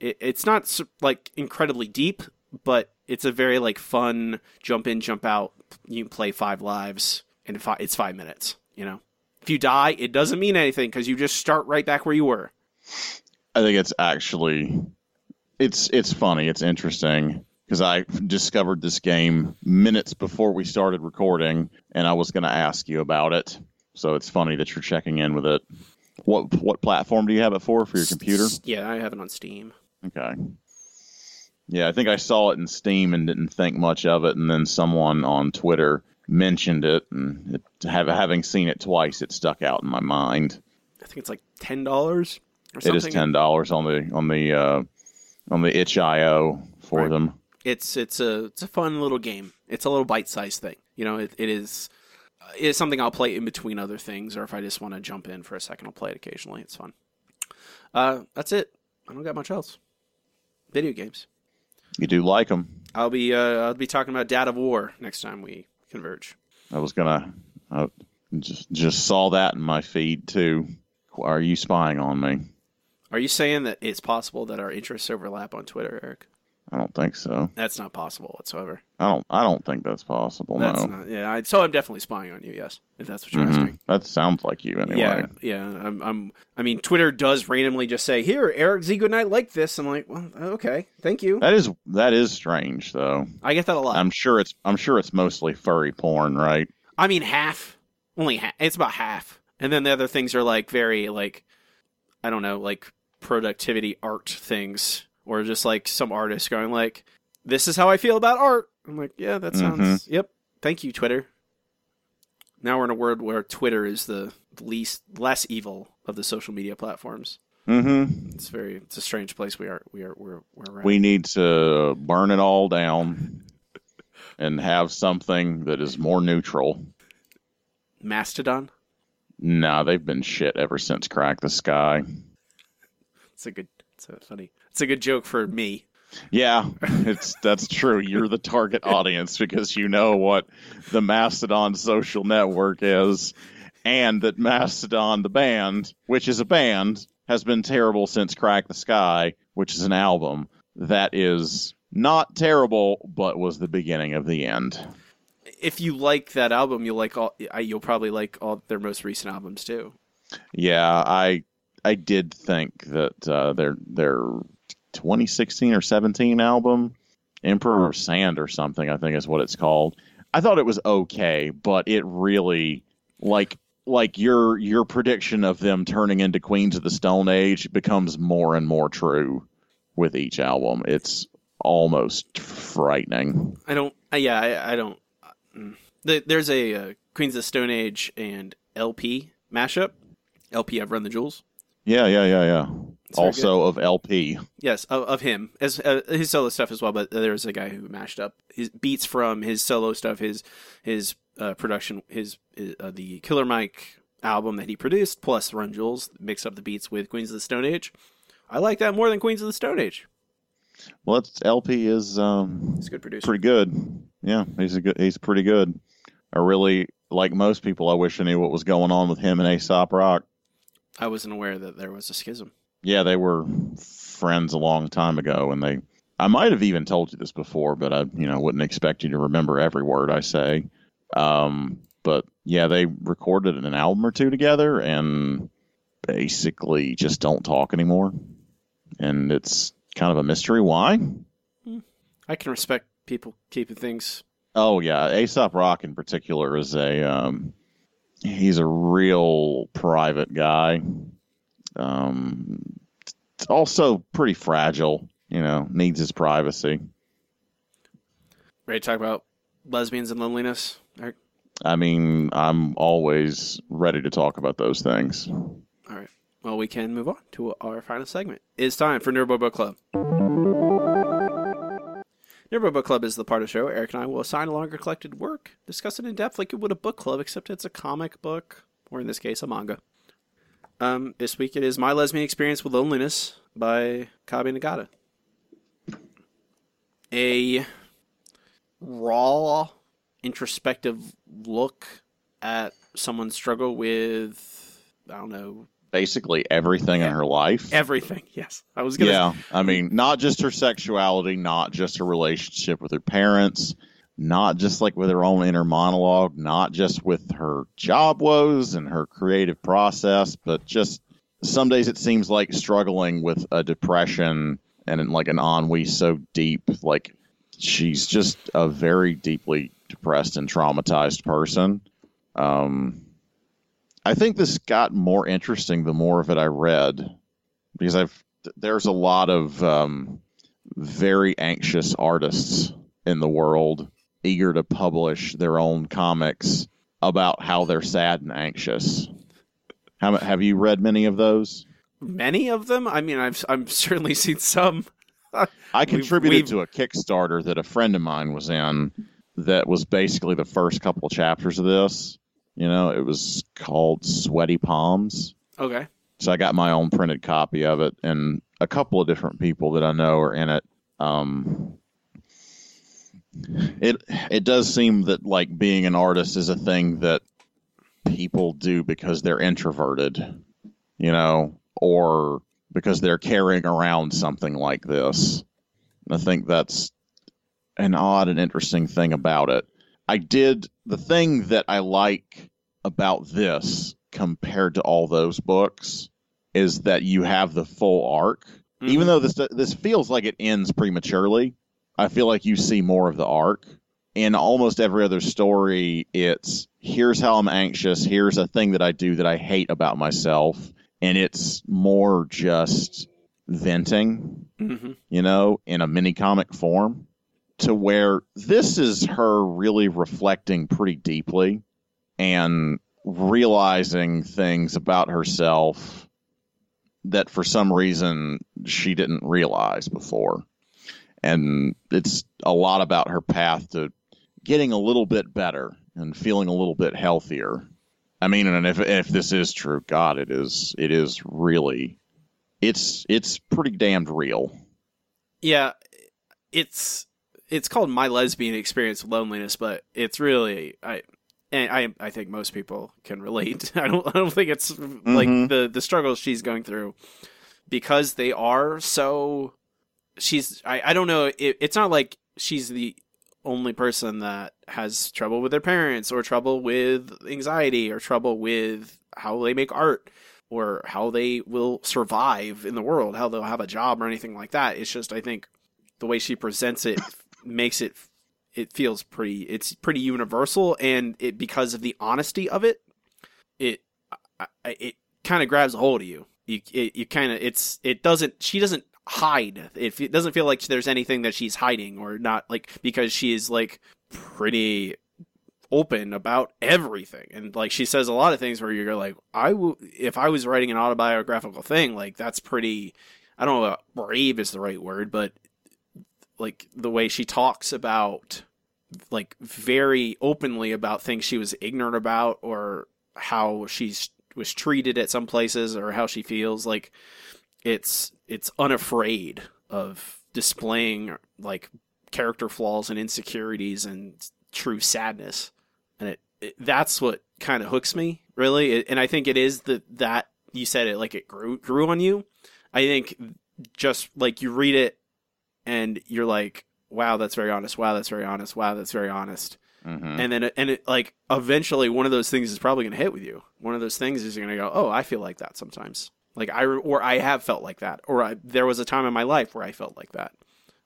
It, it's not like incredibly deep, but it's a very like fun jump in, jump out. You can play five lives and it's five minutes. You know, if you die, it doesn't mean anything because you just start right back where you were. I think it's actually it's it's funny. It's interesting because I discovered this game minutes before we started recording, and I was going to ask you about it. So it's funny that you're checking in with it. What what platform do you have it for for your computer? Yeah, I have it on Steam. Okay. Yeah, I think I saw it in Steam and didn't think much of it, and then someone on Twitter mentioned it, and it, have, having seen it twice, it stuck out in my mind. I think it's like ten dollars It is ten dollars on the on the uh, on the itch.io for Right. them. It's it's a it's a fun little game. It's a little bite sized thing. You know, it, it is it is something I'll play in between other things, or if I just want to jump in for a second, I'll play it occasionally. It's fun. Uh, that's it. I don't got much else. Video games. You do like them. I'll be uh, I'll be talking about Dad of War next time we converge. I was gonna I just just saw that in my feed too. Are you spying on me? Are you saying that it's possible that our interests overlap on Twitter, Eric? I don't think so. That's not possible whatsoever. I don't. I don't think that's possible. That's no. not. Yeah. I, so I'm definitely spying on you. Yes, if that's what you're Mhm. asking. That sounds like you anyway. Yeah, yeah. I'm, I'm. I mean, Twitter does randomly just say, "Here, Eric Z. Goodnight like this." I'm like, well, okay, thank you. That is that is strange though. I get that a lot. I'm sure it's I'm sure it's mostly furry porn, right? I mean, half, only half. It's about half, and then the other things are like very like, I don't know, like productivity art things, or just like some artist going like, "This is how I feel about art." I'm like, yeah, that sounds. Yep. Thank you, Twitter. Now we're in a world where Twitter is the least less evil of the social media platforms. Mm-hmm. It's very it's a strange place we are we are we're we're at. We need to burn it all down and have something that is more neutral. Mastodon. No, they've been shit ever since Crack the Skye. It's a good. It's a funny. It's a good joke for me. Yeah, it's that's true. You're the target audience because you know what the Mastodon social network is, and that Mastodon the band, which is a band, has been terrible since Crack the Skye, which is an album that is not terrible, but was the beginning of the end. If you like that album, you'll like all. You'll probably like all their most recent albums too. Yeah, I I did think that uh, their their 2016 or 17 album, Emperor of Sand or something, I think is what it's called. I thought it was okay, but it really like like your your prediction of them turning into Queens of the Stone Age becomes more and more true with each album. It's almost frightening. I don't. Uh, yeah, I, I don't. mm. There- There's a uh, Queens of the Stone Age and El-P mashup. El-P, I've run the jewels. Yeah, yeah, yeah, yeah. It's Also of El-P. Yes, of, of him as uh, his solo stuff as well. But there's a guy who mashed up his beats from his solo stuff, his his uh, production, his, his uh, the Killer Mike album that he produced, plus Run Jewels, mixed up the beats with Queens of the Stone Age. I like that more than Queens of the Stone Age. Well, it's, El-P is um, He's a good producer. pretty good. Yeah, he's a good. He's pretty good. I really like most people. I wish I knew what was going on with him and Aesop Rock. I wasn't aware that there was a schism. Yeah, they were friends a long time ago, and they. I might have even told you this before, but I, you know, wouldn't expect you to remember every word I say. Um, but yeah, they recorded an album or two together, and basically just don't talk anymore. And it's kind of a mystery why. I can respect people keeping things. Oh yeah, Aesop Rock in particular is a um, he's a real private guy. Um, it's also pretty fragile. You know, needs his privacy. Ready to talk about lesbians and loneliness? Eric? I mean, I'm always ready to talk about those things. All right. Well, we can move on to our final segment. It's time for Nerdbo Book Club. Nerdbo Book Club is the part of the show. Eric and I will assign a longer collected work, discuss it in depth like it would a book club, except it's a comic book, or in this case, a manga. Um, this week it is My Lesbian Experience with Loneliness by Kabi Nagata. A raw, introspective look at someone's struggle with, I don't know, Basically, everything in her life. everything. Yes, I was gonna. Yeah, I mean, not just her sexuality, not just her relationship with her parents, not just like with her own inner monologue, not just with her job woes and her creative process, but just some days it seems like struggling with a depression and like an ennui so deep, like she's just a very deeply depressed and traumatized person. Um, I think this got more interesting the more of it I read because I've there's a lot of um, very anxious artists in the world eager to publish their own comics about how they're sad and anxious. How, have you read many of those? Many of them. I mean, I've I've certainly seen some. I contributed we've- to a Kickstarter that a friend of mine was in that was basically the first couple chapters of this. You know, it was called Sweaty Palms. Okay. So I got my own printed copy of it, and a couple of different people that I know are in it. Um, it it does seem that like being an artist is a thing that people do because they're introverted, you know, or because they're carrying around something like this. And I think that's an odd and interesting thing about it. I did the thing that I like about this compared to all those books is that you have the full arc. Even mm-hmm. though this this feels like it ends prematurely, I feel like you see more of the arc. In almost every other story, it's here's how I'm anxious, here's a thing that I do that I hate about myself, and it's more just venting, hmm you know, in a mini comic form to where this is her really reflecting pretty deeply and realizing things about herself that for some reason she didn't realize before. And it's a lot about her path to getting a little bit better and feeling a little bit healthier. I mean, and if if this is true, God, it is it is really, it's it's pretty damned real. Yeah, it's it's called my lesbian experience of loneliness, but it's really I and I I think most people can relate. I don't I don't think it's like Mhm. the the struggles she's going through because they are so she's I I don't know it, it's not like she's the only person that has trouble with their parents or trouble with anxiety or trouble with how they make art or how they will survive in the world, how they'll have a job or anything like that. It's just I think the way she presents it makes it it feels pretty it's pretty universal and it because of the honesty of it it it kind of grabs a hold of you you it, you kind of it's it doesn't she doesn't hide. It, it doesn't feel like there's anything that she's hiding or not like because she is like pretty open about everything. And like she says a lot of things where you're like i will if i was writing an autobiographical thing like that's pretty i don't know brave is the right word but like the way she talks about like very openly about things she was ignorant about or how she's was treated at some places or how she feels like it's it's unafraid of displaying like character flaws and insecurities and true sadness. And it, it that's what kind of hooks me really. It- and i think it is the that you said it like it grew grew on you. I think just like you read it and you're like wow that's very honest. Wow that's very honest. Wow that's very honest. Hmm and then and it like eventually one of those things is probably going to hit with you. One of those things is you're going to go oh i feel like that sometimes like i or i have felt like that or I, there was a time in my life where i felt like that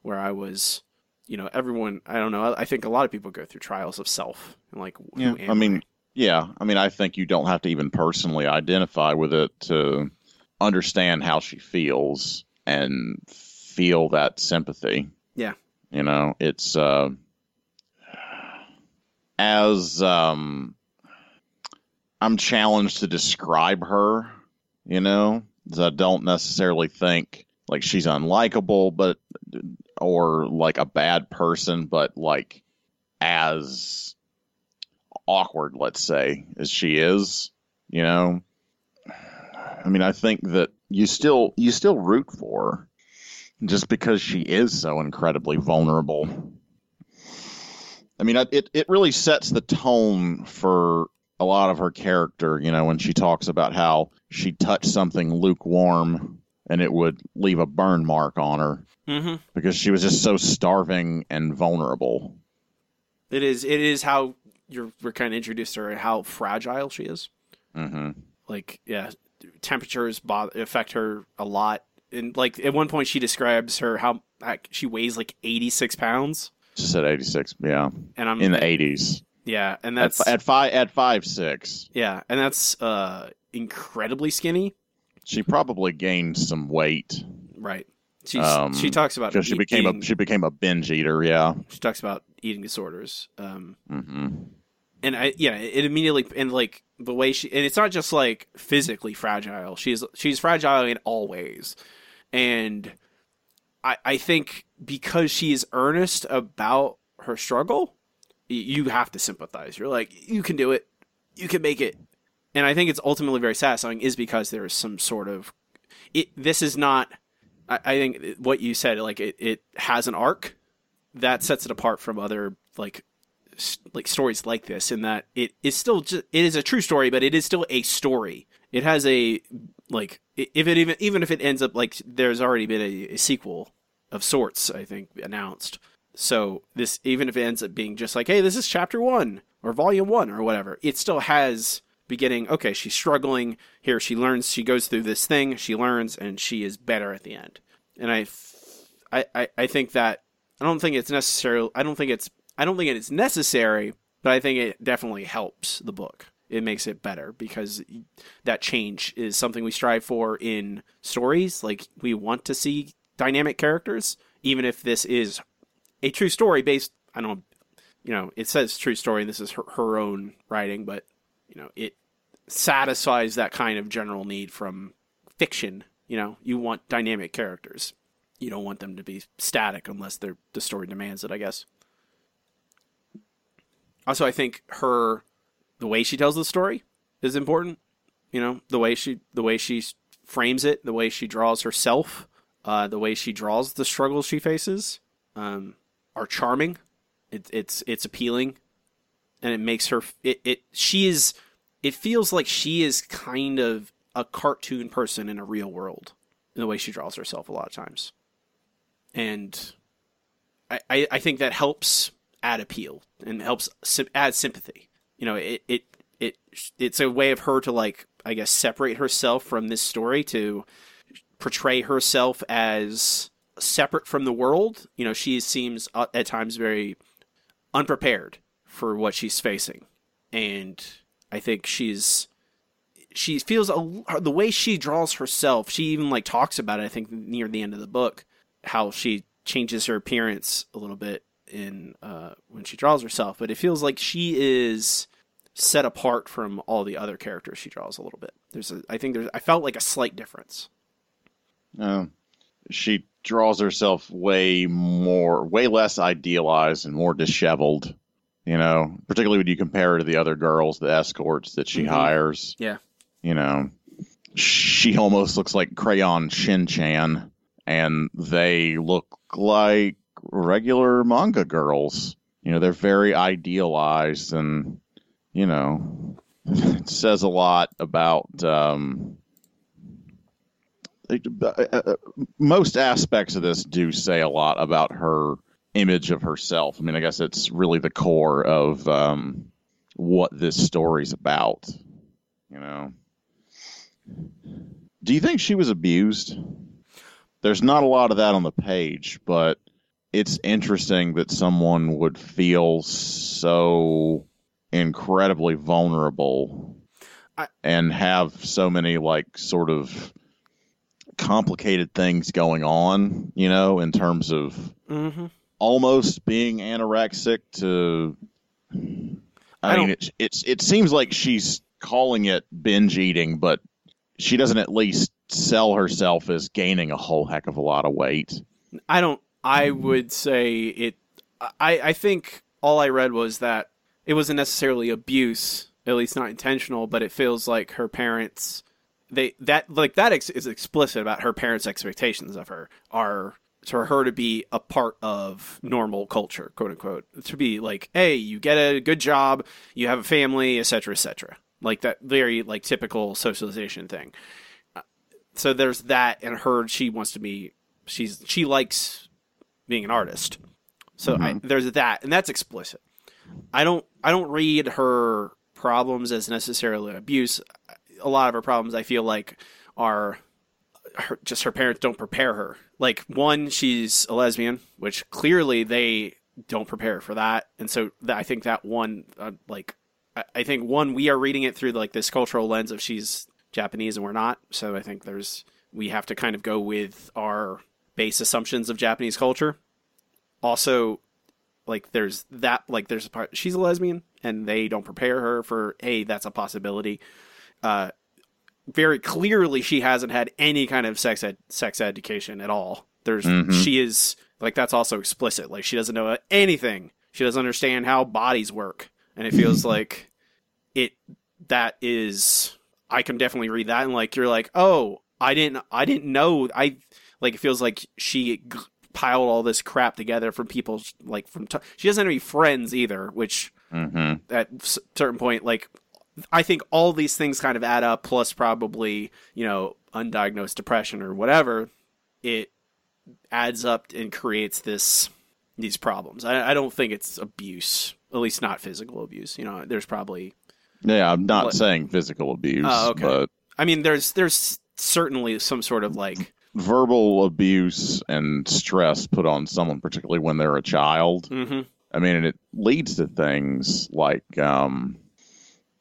where i was you know everyone i don't know i, I think a lot of people go through trials of self and like who Yeah, I mean, yeah, I mean, I think you don't have to even personally identify with it to understand how she feels and feel that sympathy. Yeah. you know, it's uh, as um, I'm challenged to describe her. You know, I don't necessarily think like she's unlikable, but or like a bad person, but like as awkward, let's say, as she is, you know. I mean, I think that you still you still root for her just because she is so incredibly vulnerable. I mean, it it really sets the tone for a lot of her character, you know, when she talks about how she touched something lukewarm and it would leave a burn mark on her. Hmm because she was just so starving and vulnerable. it is it is how you're we're kind of introduced to her and how fragile she is. Hmm like yeah temperatures bother, affect her a lot. And like at one point she describes her how like, she weighs like 86 pounds. She said 86, yeah, and i'm in the 80s. Yeah and that's at five at five six, yeah and that's uh incredibly skinny she probably gained some weight right She's, Um, she talks about she eat- became eating, a she became a binge eater. Yeah. she talks about eating disorders um hmm and I yeah, it immediately and like the way she and it's not just like physically fragile. She's she's fragile in all ways, and I I think because she is earnest about her struggle, you have to sympathize. You're like you can do it, you can make it, and I think it's ultimately very satisfying is because there is some sort of it. This is not. I, I think what you said like it it has an arc that sets it apart from other like like stories like this in that it is still just it is a true story but it is still a story it has a like if it even even if it ends up like there's already been a, a sequel of sorts i think announced so this even if it ends up being just like hey this is chapter one or volume one or whatever it still has beginning okay she's struggling here she learns she goes through this thing she learns and she is better at the end and i i i, think that i don't think it's necessarily i don't think it's I don't think it is necessary, but I think it definitely helps the book. It makes it better because that change is something we strive for in stories. Like we want to see dynamic characters, even if this is a true story based. I don't, you know, it says true story, and this is her, her own writing, but you know, it satisfies that kind of general need from fiction. You know, you want dynamic characters. You don't want them to be static unless they're, the story demands it, I guess. Also, I think her, the way she tells the story, is important. You know, the way she the way she frames it, the way she draws herself, uh, the way she draws the struggles she faces, um, are charming. It, it's it's appealing, and it makes her it, it she is it feels like she is kind of a cartoon person in a real world in the way she draws herself a lot of times, and I I, I think that helps add appeal and helps add sympathy. You know, it it it it's a way of her to like I guess separate herself from this story to portray herself as separate from the world. You know, she seems uh, at times very unprepared for what she's facing, and I think she's she feels a, the way she draws herself. She even like talks about it. I think near the end of the book, how she changes her appearance a little bit in uh, when she draws herself. But it feels like she is set apart from all the other characters she draws a little bit. There's a, I think there's, I felt like a slight difference. Uh, she draws herself way more, way less idealized and more disheveled. You know, particularly when you compare her to the other girls, the escorts that she Mhm. hires. Yeah. You know, she almost looks like crayon Shin Chan, and they look like regular manga girls. You know, they're very idealized, and you know, it says a lot about um, most aspects of this do say a lot about her image of herself. I mean, I guess it's really the core of um, what this story's about. You know, do you think she was abused? There's not a lot of that on the page, but it's interesting that someone would feel so incredibly vulnerable I- and have so many like sort of complicated things going on, you know, in terms of Mm-hmm. almost being anorexic to I I, mean it, it's it seems like she's calling it binge eating, but she doesn't at least sell herself as gaining a whole heck of a lot of weight. I don't. I would say it. I I think all I read was that it wasn't necessarily abuse, at least not intentional, but it feels like her parents. They that like that ex- is explicit about her parents' expectations of her are for her to be a part of normal culture, quote unquote. To be like, hey, you get a good job, you have a family, etc., etc. Like that very like typical socialization thing. Uh, So there's that, and her she wants to be. She's she likes being an artist. So I, there's that, and that's explicit. I don't I don't read her problems as necessarily abuse. A lot of her problems I feel like are her, just her parents don't prepare her. Like one, she's a lesbian, which clearly they don't prepare for that, and so I think that one, uh, like, I, I think one, we are reading it through like this cultural lens of she's Japanese and we're not. So I think there's we have to kind of go with our base assumptions of Japanese culture. Also, like there's that like there's a part she's a lesbian and they don't prepare her for hey that's a possibility. Uh, very clearly she hasn't had any kind of sex ed- sex education at all. There's Mhm. she is like that's also explicit. Like she doesn't know anything. She doesn't understand how bodies work, and it feels like it that is. I can definitely read that and like you're like oh I didn't I didn't know I like it feels like she g- piled all this crap together from people like from t- she doesn't have any friends either which hmm at s- certain point like i think all these things kind of add up plus probably you know undiagnosed depression or whatever it adds up and creates this these problems i, I don't think it's abuse at least not physical abuse you know there's probably Yeah, I'm not What? saying physical abuse, Oh, okay. but i mean there's there's certainly some sort of like verbal abuse and stress put on someone, particularly when they're a child. mhm, I mean, and it leads to things like, um,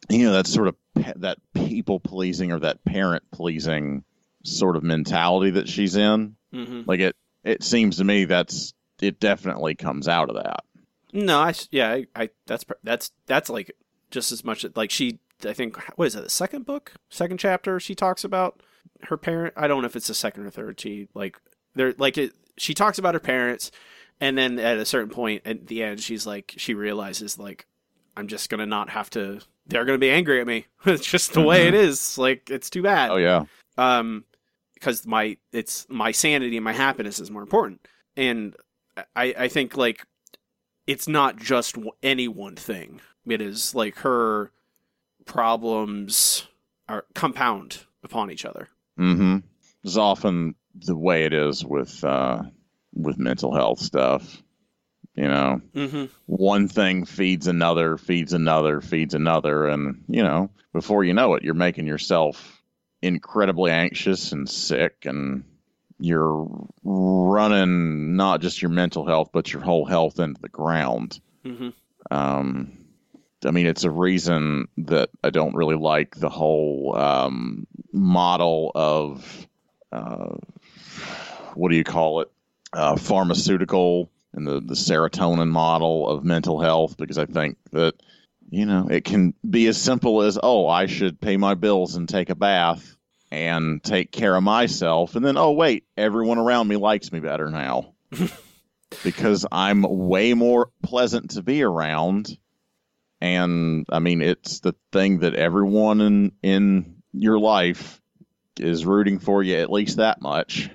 you know, that sort of pe- that people pleasing or that parent pleasing sort of mentality that she's in. mhm. Like it, it seems to me that's it definitely comes out of that. No, I yeah, I, I that's that's that's like just as much like she. I think what is it? The second book, second chapter. She talks about her parent. I don't know if it's the second or third. She like they're like it. She talks about her parents, and then at a certain point at the end, she's like she realizes like I'm just gonna not have to. They're gonna be angry at me. it's just the way it is. Like it's too bad. Oh yeah. um because my it's my sanity and my happiness is more important and i i think like it's not just any one thing it is like her problems are compound upon each other Mm-hmm. It's often the way it is with uh, with mental health stuff. You know, mm-hmm one thing feeds another, feeds another, feeds another, and you know, before you know it, you're making yourself incredibly anxious and sick, and you're running not just your mental health, but your whole health into the ground. mm-hmm Um, I mean, it's a reason that I don't really like the whole um, model of uh, what do you call it? Uh, pharmaceutical and the, the serotonin model of mental health, because I think that, you know, it can be as simple as, oh, I should pay my bills and take a bath and take care of myself. And then, oh, wait, everyone around me likes me better now because I'm way more pleasant to be around. And I mean, it's the thing that everyone in in your life is rooting for you at least that much.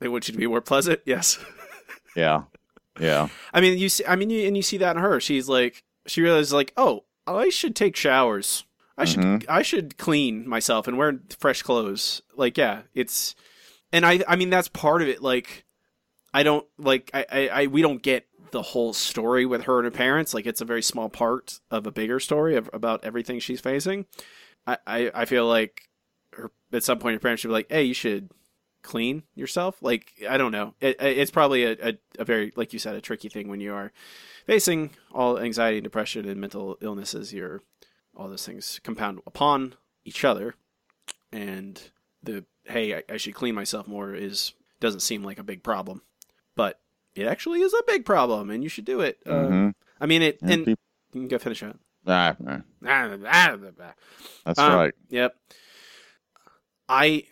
they want you to be more pleasant yes Yeah, yeah, i mean you see i mean you, and you see that in her. She's like she realizes like oh i should take showers. I should Mhm. i should clean myself and wear fresh clothes. Like yeah it's and i i mean that's part of it. Like i don't like i i, I we don't get the whole story with her and her parents. Like it's a very small part of a bigger story of, about everything she's facing. I i, I feel like her, at some point her parents should be like hey you should clean yourself? Like i don't know. It, it's probably a, a, a very like you said a tricky thing when you are facing all anxiety and depression and mental illnesses. You're all those things compound upon each other. And the hey I, I should clean myself more is doesn't seem like a big problem but it actually is a big problem and you should do it. Uh, Mhm. i mean it Yeah, and peop- you can go finish it ah, ah, that's Um, right. Yep. I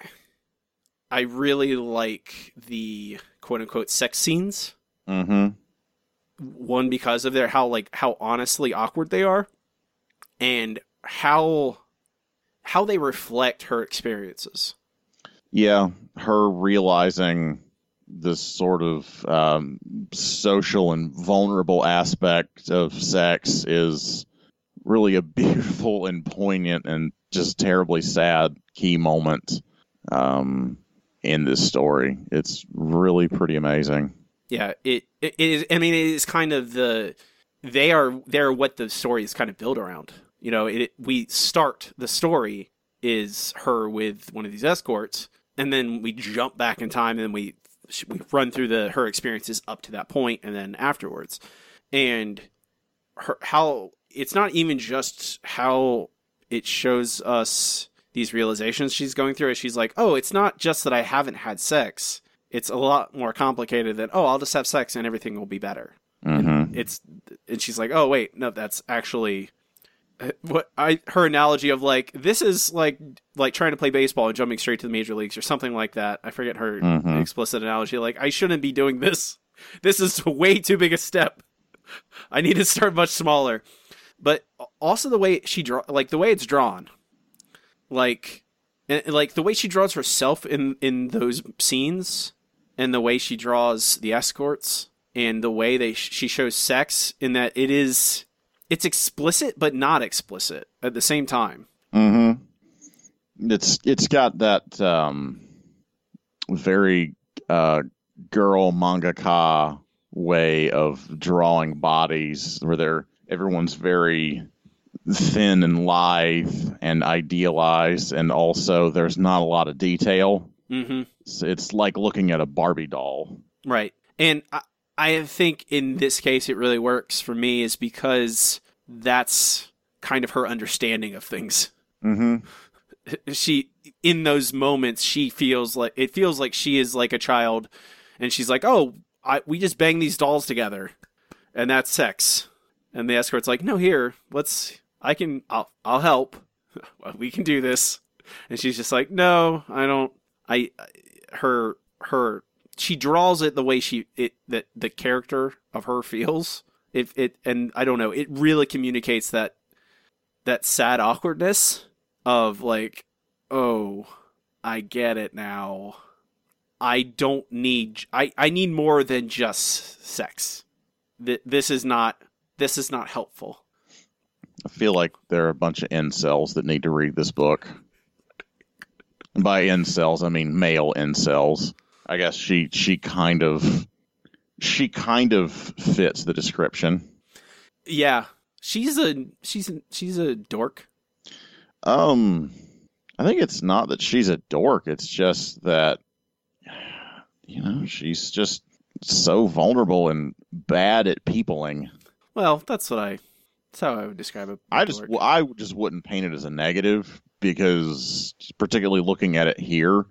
I really like the quote unquote sex scenes. Mm-hmm. One because of their how like how honestly awkward they are and how how they reflect her experiences. Yeah, her realizing this sort of um, social and vulnerable aspect of sex is really a beautiful and poignant and just terribly sad key moment um, in this story. It's really pretty amazing. Yeah, it, it is I mean it is kind of the they are they're what the story is kind of built around. You know, it we start the story is her with one of these escorts and then we jump back in time and we we run through the her experiences up to that point and then afterwards. And her how it's not even just how it shows us these realizations she's going through. Is she's like, "Oh, it's not just that I haven't had sex." It's a lot more complicated than, "Oh, I'll just have sex and everything will be better." Mm-hmm. it's and she's like oh wait no that's actually what i her analogy of like this is like like trying to play baseball and jumping straight to the major leagues or something like that i forget her Mhm. explicit analogy like i shouldn't be doing this this is way too big a step i need to start much smaller but also the way she draw like the way it's drawn like and, and, like the way she draws herself in in those scenes and the way she draws the escorts and the way they she shows sex in that it is it's explicit but not explicit at the same time. Mm-hmm. It's it's got that um, very uh, girl mangaka way of drawing bodies, where they're everyone's very thin and lithe and idealized, and also there's not a lot of detail. Mm-hmm. It's, it's like looking at a Barbie doll. Right. And I, I think in this case it really works for me is because that's kind of her understanding of things. Mm-hmm. She in those moments she feels like it feels like she is like a child and she's like, "Oh, I we just bang these dolls together." And that's sex. And the escort's like, "No, here. Let's I can I'll I'll help. we can do this." And she's just like, "No, I don't I her her she draws it the way she it that the character of her feels It it and I don't know. It really communicates that that sad awkwardness of like, oh, I get it now. I don't need. I I need more than just sex. Th- This is not. This is not helpful. I feel like there are a bunch of incels that need to read this book. And by incels, I mean male incels. I guess she she kind of she kind of fits the description. Yeah, she's a she's a, she's a dork. Um, I think it's not that she's a dork. It's just that you know she's just so vulnerable and bad at peopling. Well, that's what I. That's how I would describe it. I just I just wouldn't paint it as a negative because particularly looking at it here,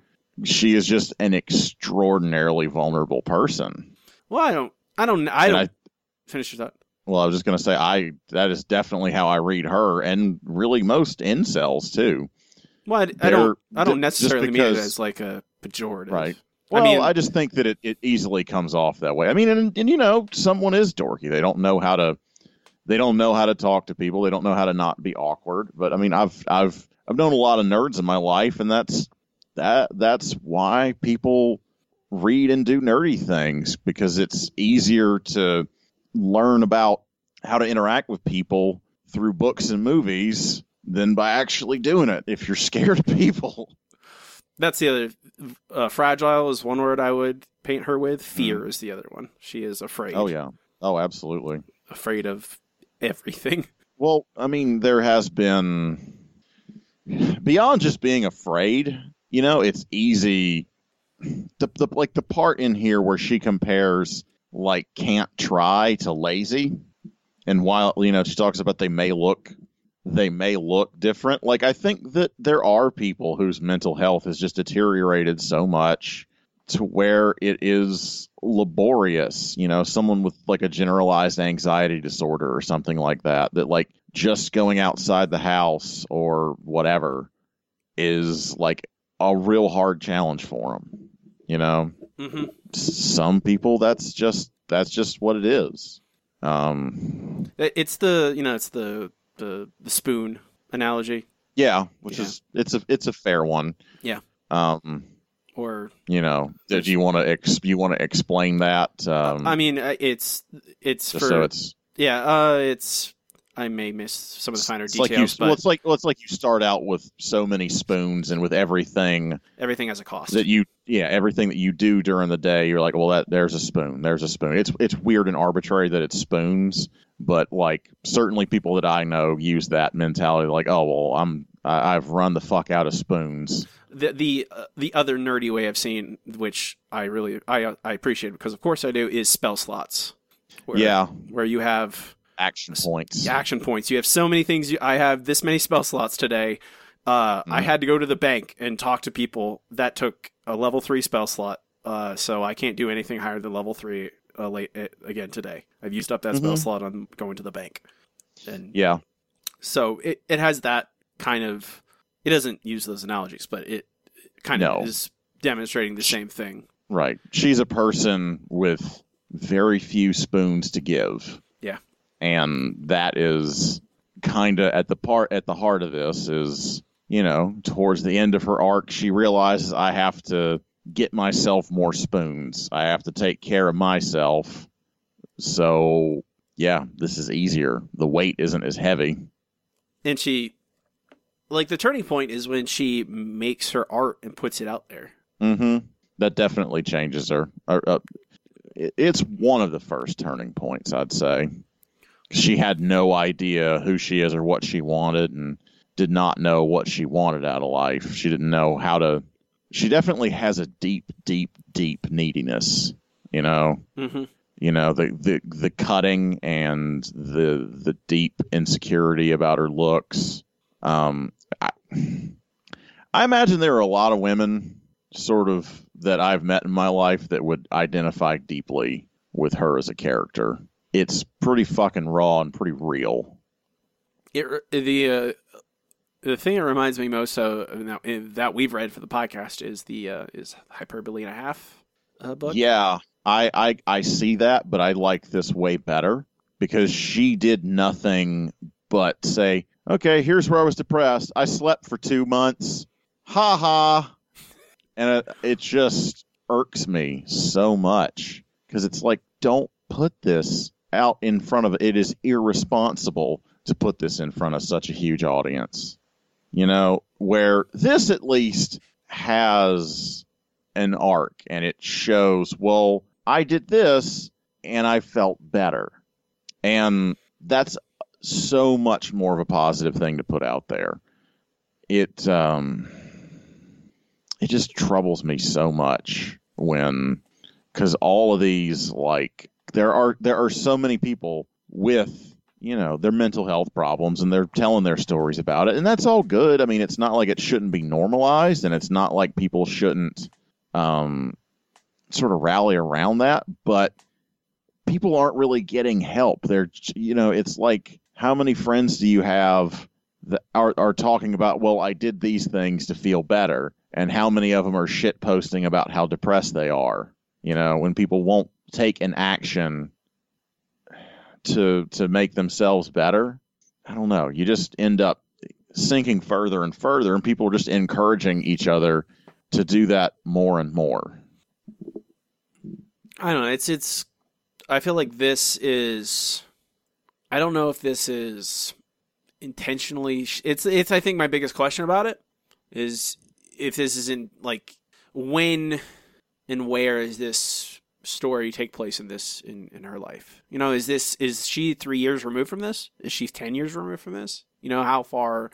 she is just an extraordinarily vulnerable person. Well, I don't. I don't. I don't. I- finish your thought. Well, I was just going to say I that is definitely how I read her and really most incels too. Well, I, I don't. I don't necessarily mean it as like a pejorative. Right. I Well, I, mean- I just think that it, it easily comes off that way. I mean, and, and you know, someone is dorky. They don't know how to they don't know how to talk to people. They don't know how to not be awkward. But I mean, I've I've I've known a lot of nerds in my life, and that's that that's why people read and do nerdy things because it's easier to learn about how to interact with people through books and movies than by actually doing it if you're scared of people. That's the other. Uh, fragile is one word I would paint her with. Fear is the other one. She is afraid. Mm. Oh yeah. Oh, absolutely. Afraid of everything. Well, I mean, there has been beyond just being afraid. You know, it's easy. The, the like the part in here where she compares like can't try to lazy, and while you know she talks about they may look they may look different. Like I think that there are people whose mental health has just deteriorated so much to where it is laborious, you know, someone with like a generalized anxiety disorder or something like that, that like just going outside the house or whatever is like a real hard challenge for them, you know. hmm Some people that's just that's just what it is. Um It's the you know it's the the the spoon analogy yeah, which Yeah. is it's a it's a fair one. Yeah. Um or you know, do you want to ex- you want to explain that um I mean uh, it's it's for so it's yeah uh it's I may miss some of the finer It's like you, details, well, but it's like well, it's like you start out with so many spoons, and with everything everything has a cost. that you, yeah, everything that you do during the day, you're like, well, that there's a spoon, there's a spoon. It's it's weird and arbitrary that it's spoons, but like certainly people that I know use that mentality, like, oh well, I'm I, I've run the fuck out of spoons. The the uh, the other nerdy way I've seen, which I really I I appreciate because of course I do, is spell slots. Where, yeah, where you have action points. action points. You have so many things. You, I have this many spell slots today. Uh, I Mhm. had to go to the bank and talk to people. That took a level three spell slot. Uh, so I can't do anything higher than level three uh, late uh, again today. I've used up that spell Mhm. slot on going to the bank, and Yeah, so it, it has that kind of. It doesn't use those analogies, but it kind No. of is demonstrating the same thing. right. She's a person with very few spoons to give. Yeah. and that is kind of at the part at the heart of this is you know towards the end of her arc she realizes i have to get myself more spoons i have to take care of myself so yeah this is easier the weight isn't as heavy And she, like, the turning point is when she makes her art and puts it out there. hmm that definitely changes her uh, it- it's one of the first turning points i'd say. She had no idea who she is or what she wanted and did not know what she wanted out of life. She didn't know how to she definitely has a deep deep deep neediness you know? Mm-hmm. you know the the the cutting and the the deep insecurity about her looks um I, I imagine there are a lot of women sort of that I've met in my life that would identify deeply with her as a character it's pretty fucking raw and pretty real It the uh, the thing that reminds me most of uh, that we've read for the podcast is the uh, is hyperbole and a half uh, book. yeah I, I I see that but I like this way better because she did nothing but say, "Okay, here's where I was depressed. I slept for 2 months." Ha ha. And it, it just irks me so much because it's like don't put this out in front of it is irresponsible to put this in front of such a huge audience. You know, where this at least has an arc and it shows, well, I did this and I felt better. And that's so much more of a positive thing to put out there. It um it just troubles me so much when cuz all of these like there are there are so many people with you know their mental health problems and they're telling their stories about it and that's all good i mean it's not like it shouldn't be normalized and it's not like people shouldn't um, sort of rally around that but people aren't really getting help they're you know it's like how many friends do you have that are, are talking about well i did these things to feel better and how many of them are shit posting about how depressed they are you know when people won't take an action to to make themselves better, I don't know. You just end up sinking further and further, and people are just encouraging each other to do that more and more. I don't know. It's it's. I feel like this is. I don't know if this is intentionally. It's it's. I think my biggest question about it is if this is in like when and where is this story take place in this in, in her life? You know, is this is she three years removed from this? Is she ten years removed from this? You know, how far?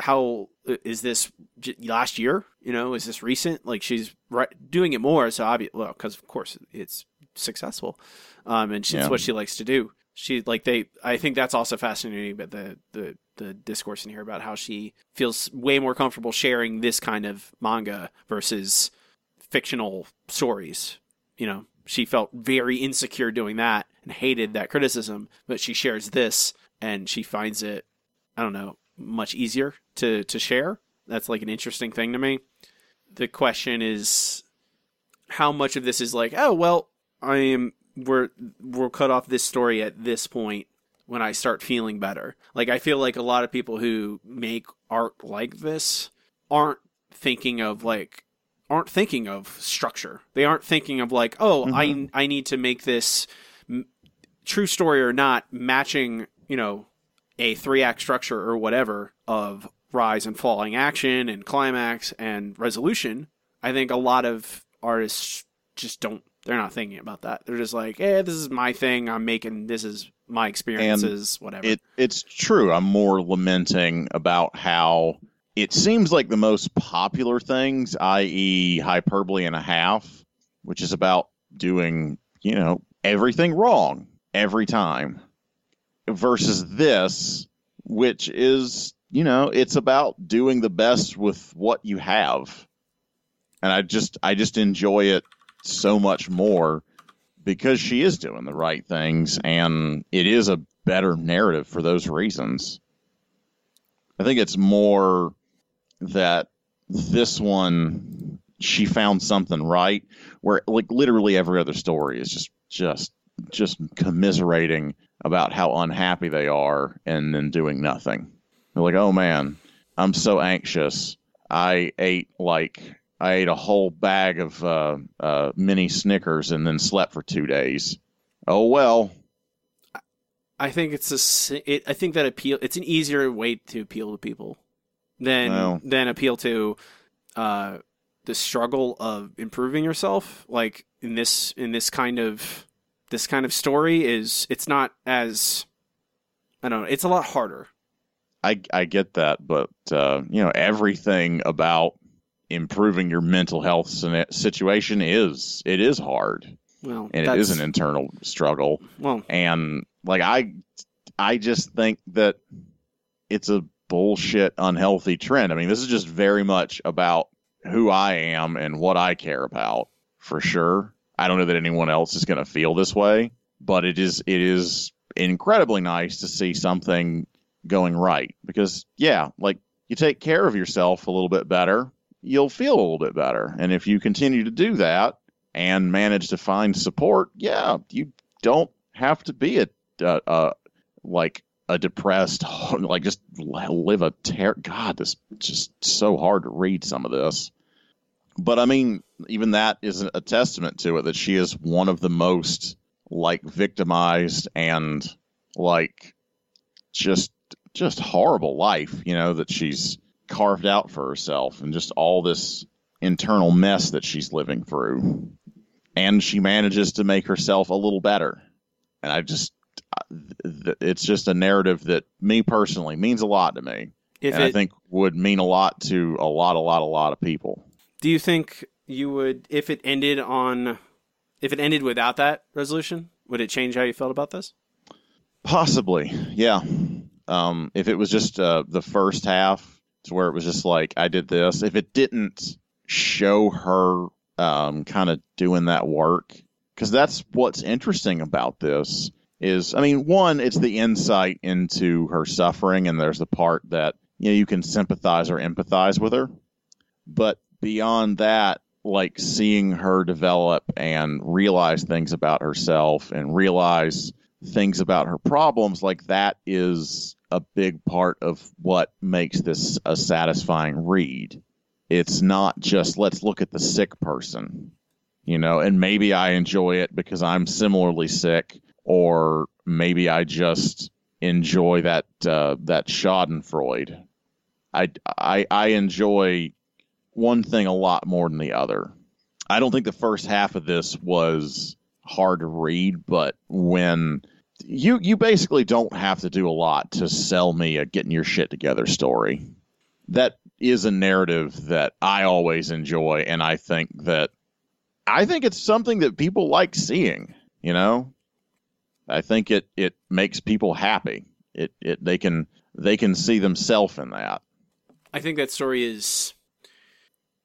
How is this last year? You know, is this recent? Like she's right, doing it more, so obvious. Well, because of course it's successful, um, and yeah. what she likes to do. She like they. I think that's also fascinating. But the the the discourse in here about how she feels way more comfortable sharing this kind of manga versus fictional stories you know, she felt very insecure doing that and hated that criticism, but she shares this and she finds it, I don't know, much easier to, to share. That's like an interesting thing to me. The question is how much of this is like, oh, well, I am, we're, we'll cut off this story at this point when I start feeling better. Like, I feel like a lot of people who make art like this aren't thinking of like, aren't thinking of structure. They aren't thinking of like, oh, mm-hmm. I I need to make this m- true story or not matching, you know, a three act structure or whatever of rise and falling action and climax and resolution. I think a lot of artists just don't. They're not thinking about that. They're just like, "Eh, this is my thing. I'm making. This is my experiences. And whatever." It it's true. I'm more lamenting about how it seems like the most popular things, i.e., hyperbole and a half, which is about doing, you know, everything wrong every time, versus this, which is, you know, it's about doing the best with what you have. And I just, I just enjoy it so much more because she is doing the right things and it is a better narrative for those reasons. I think it's more that this one she found something right where like literally every other story is just just just commiserating about how unhappy they are and then doing nothing. They're like, "Oh man, I'm so anxious. I ate like I ate a whole bag of uh, uh, mini Snickers and then slept for two days. Oh well." I think it's a. It, I think that appeal. It's an easier way to appeal to people than wow. than appeal to uh, the struggle of improving yourself. Like in this in this kind of this kind of story is it's not as I don't know. It's a lot harder. I I get that, but uh, you know everything about improving your mental health situation is it is hard. Well, and it is an internal struggle. Well, and like I I just think that it's a bullshit, unhealthy trend. I mean, this is just very much about who I am and what I care about for sure. I don't know that anyone else is going to feel this way, but it is it is incredibly nice to see something going right because yeah, like you take care of yourself a little bit better, you'll feel a little bit better. And if you continue to do that and manage to find support, yeah, you don't have to be a like a depressed like just live a ter god this just so hard to read some of this but i mean even that is a testament to it that she is one of the most like victimized and like just just horrible life you know that she's carved out for herself and just all this internal mess that she's living through. And she manages to make herself a little better. And i just it's just a narrative that me personally means a lot to me. If and i think would mean a lot to a lot a lot a lot of people. Do you think you would, if it ended on, if it ended without that resolution, would it change how you felt about this? Possibly, yeah. Um, if it was just uh, the first half, to where it was just like I did this. If it didn't show her um, kind of doing that work, because that's what's interesting about this is, I mean, one, it's the insight into her suffering, and there's the part that you know you can sympathize or empathize with her, but beyond that, like seeing her develop and realize things about herself and realize things about her problems like that is a big part of what makes this a satisfying read. It's not just let's look at the sick person you know and maybe i enjoy it because i'm similarly sick or maybe i just enjoy that uh, that schadenfreude. I, I i enjoy one thing a lot more than the other. I don't think the first half of this was hard to read, but when you you basically don't have to do a lot to sell me a getting your shit together story. That is a narrative that I always enjoy, and I think that I think it's something that people like seeing. You know, I think it it makes people happy. It it they can they can see themselves in that. I think that story is.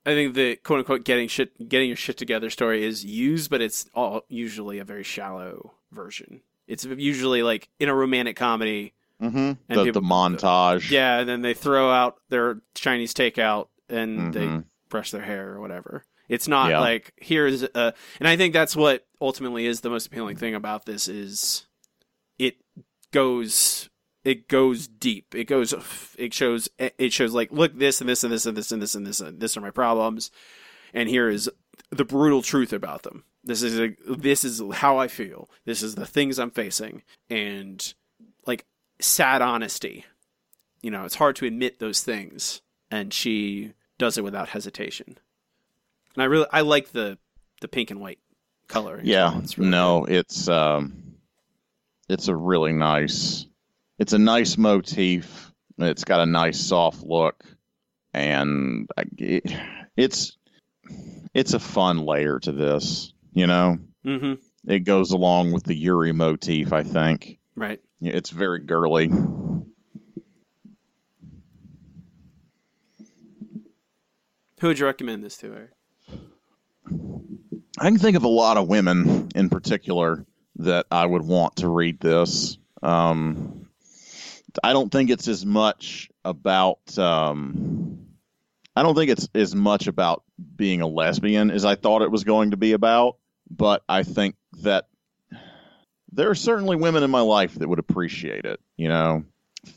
I think the quote unquote getting shit getting your shit together story is used, but it's all usually a very shallow version. It's usually like in a romantic comedy. Mm-hmm. The, people- the montage. Yeah, and then they throw out their Chinese takeout and they Mhm. brush their hair or whatever. It's not Yeah. like here's a, and I think that's what ultimately is the most appealing thing about this is it goes it goes deep. It goes it shows it shows like look this and this and this and this and this and this and this are my problems and here is the brutal truth about them. This is a, this is how I feel. This is the things I'm facing and like sad honesty. You know, it's hard to admit those things and she does it without hesitation. And I really I like the the pink and white color. Yeah. It's really no, it's um, it's a really nice, it's a nice motif. It's got a nice soft look, and I, it, it's it's a fun layer to this. You know. Mhm. it goes along with the Yuri motif. I think Right. It's very girly. Who would you recommend this to, Eric? I can think of a lot of women in particular that I would want to read this. Um, I don't think it's as much about. Um, I don't think it's as much about being a lesbian as I thought it was going to be about. But I think that there are certainly women in my life that would appreciate it. You know,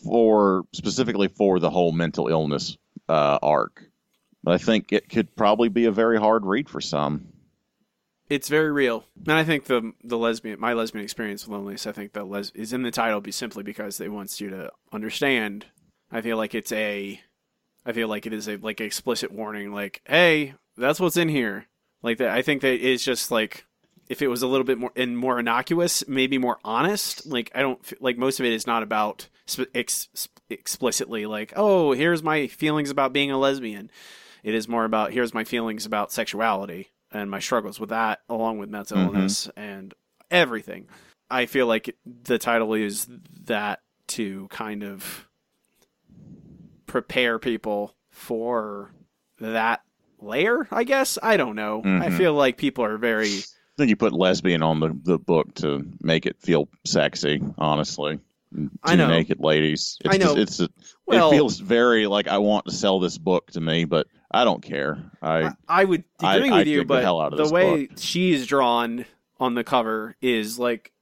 for specifically for the whole mental illness uh, arc. But I think it could probably be a very hard read for some. It's very real, and I think the the lesbian my lesbian experience with loneliness. I think that les is in the title be simply because they wants you to understand. I feel like it's a, I feel like it is a like explicit warning, like hey, that's what's in here. Like that, I think that it's just like if it was a little bit more and more innocuous, maybe more honest. Like I don't like most of it is not about sp- ex- explicitly like oh here's my feelings about being a lesbian. It is more about here's my feelings about sexuality and my struggles with that, along with mental Mhm. illness and everything. I feel like the title is that to kind of prepare people for that layer, I guess. I don't know. I Mhm. feel like people are very I think you put lesbian on the, the book to make it feel sexy, honestly. Two I know. naked ladies. It's I know. Just, it's well. it feels very like I want to sell this book to me, but I don't care. I I, I would agree I with you, the but of the way she is drawn on the cover is like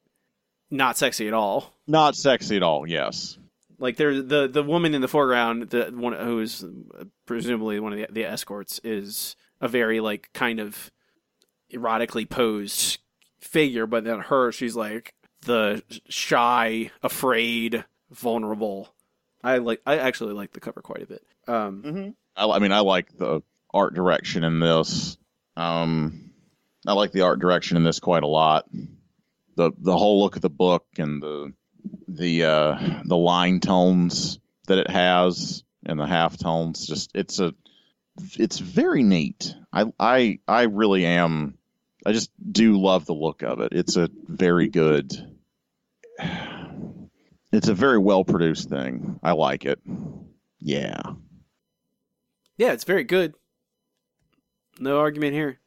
not sexy at all. Not sexy at all. Yes. Like there, the the woman in the foreground, the one who is presumably one of the, the escorts, is a very like kind of erotically posed figure, but then her, she's like the shy, afraid, vulnerable. I like. I actually like the cover quite a bit. Um, Mm-hmm. I, I mean, I like the art direction in this. Um, I like the art direction in this quite a lot. the The whole look of the book and the the uh, the line tones that it has and the half tones. Just it's a it's very neat. I I I really am. I just do love the look of it. It's a very good. It's a very well produced thing. I like it. Yeah. yeah, it's very good. No argument here.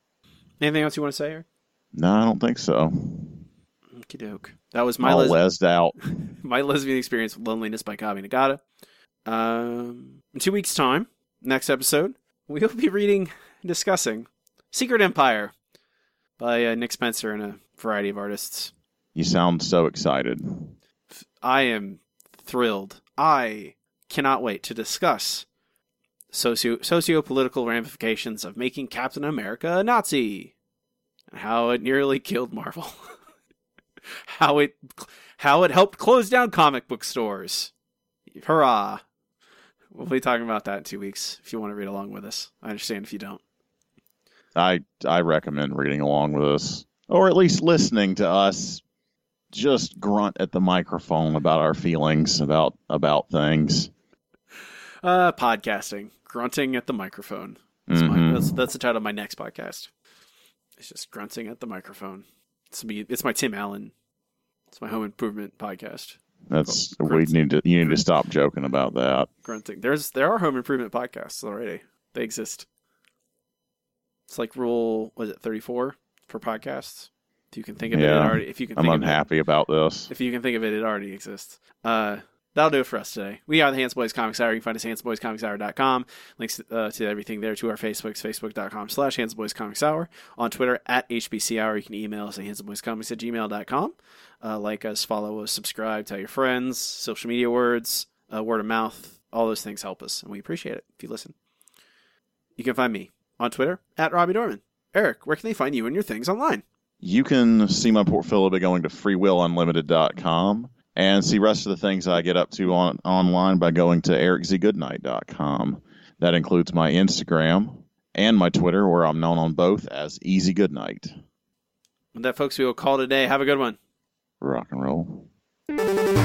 Anything else you want to say, Eric? No, I don't think so. Okie doke. That was my les- out. my lesbian experience with loneliness by Kabi Nagata. Um, in two weeks' time, next episode, we'll be reading and discussing Secret Empire by uh, Nick Spencer and a variety of artists. You sound so excited. I am thrilled. I cannot wait to discuss socio socio political ramifications of making Captain America a Nazi and how it nearly killed Marvel. how it how it helped close down comic book stores. Hurrah! We'll be talking about that in two weeks if you want to read along with us. I understand if you don't. I I recommend reading along with us, or at least listening to us just grunt at the microphone about our feelings about about things. Uh, podcasting, grunting at the microphone. That's, my, Mhm. that's, that's the title of my next podcast. It's just grunting at the microphone. It's me. It's my Tim Allen. It's my home improvement podcast. That's we need to you need to stop joking about that. Grunting. There's there are home improvement podcasts already. They exist. It's like rule was it 34 for podcasts. If you can think of it, it already. If you can I'm think of it, unhappy about this. If you can think of it, it already exists. Uh, that'll do it for us today. We are the Hands Boys Comics Hour. You can find us at handsboyscomicshour.com. Links uh, to everything there to our Facebooks, facebook.com slash handsboyscomics hour. On Twitter, at HBC Hour. You can email us at handsboyscomics at gmail.com. Uh, like us, follow us, subscribe, tell your friends, social media words, uh, word of mouth. All those things help us, and we appreciate it if you listen. You can find me on Twitter, at Robbie Dorman. Eric, where can they find you and your things online? You can see my portfolio by going to freewillunlimited.com and see rest of the things I get up to on online by going to ericzgoodnight.com. That includes my Instagram and my Twitter, where I'm known on both as Easy Goodnight. With that, folks, we will call today. Have a good one. Rock and roll.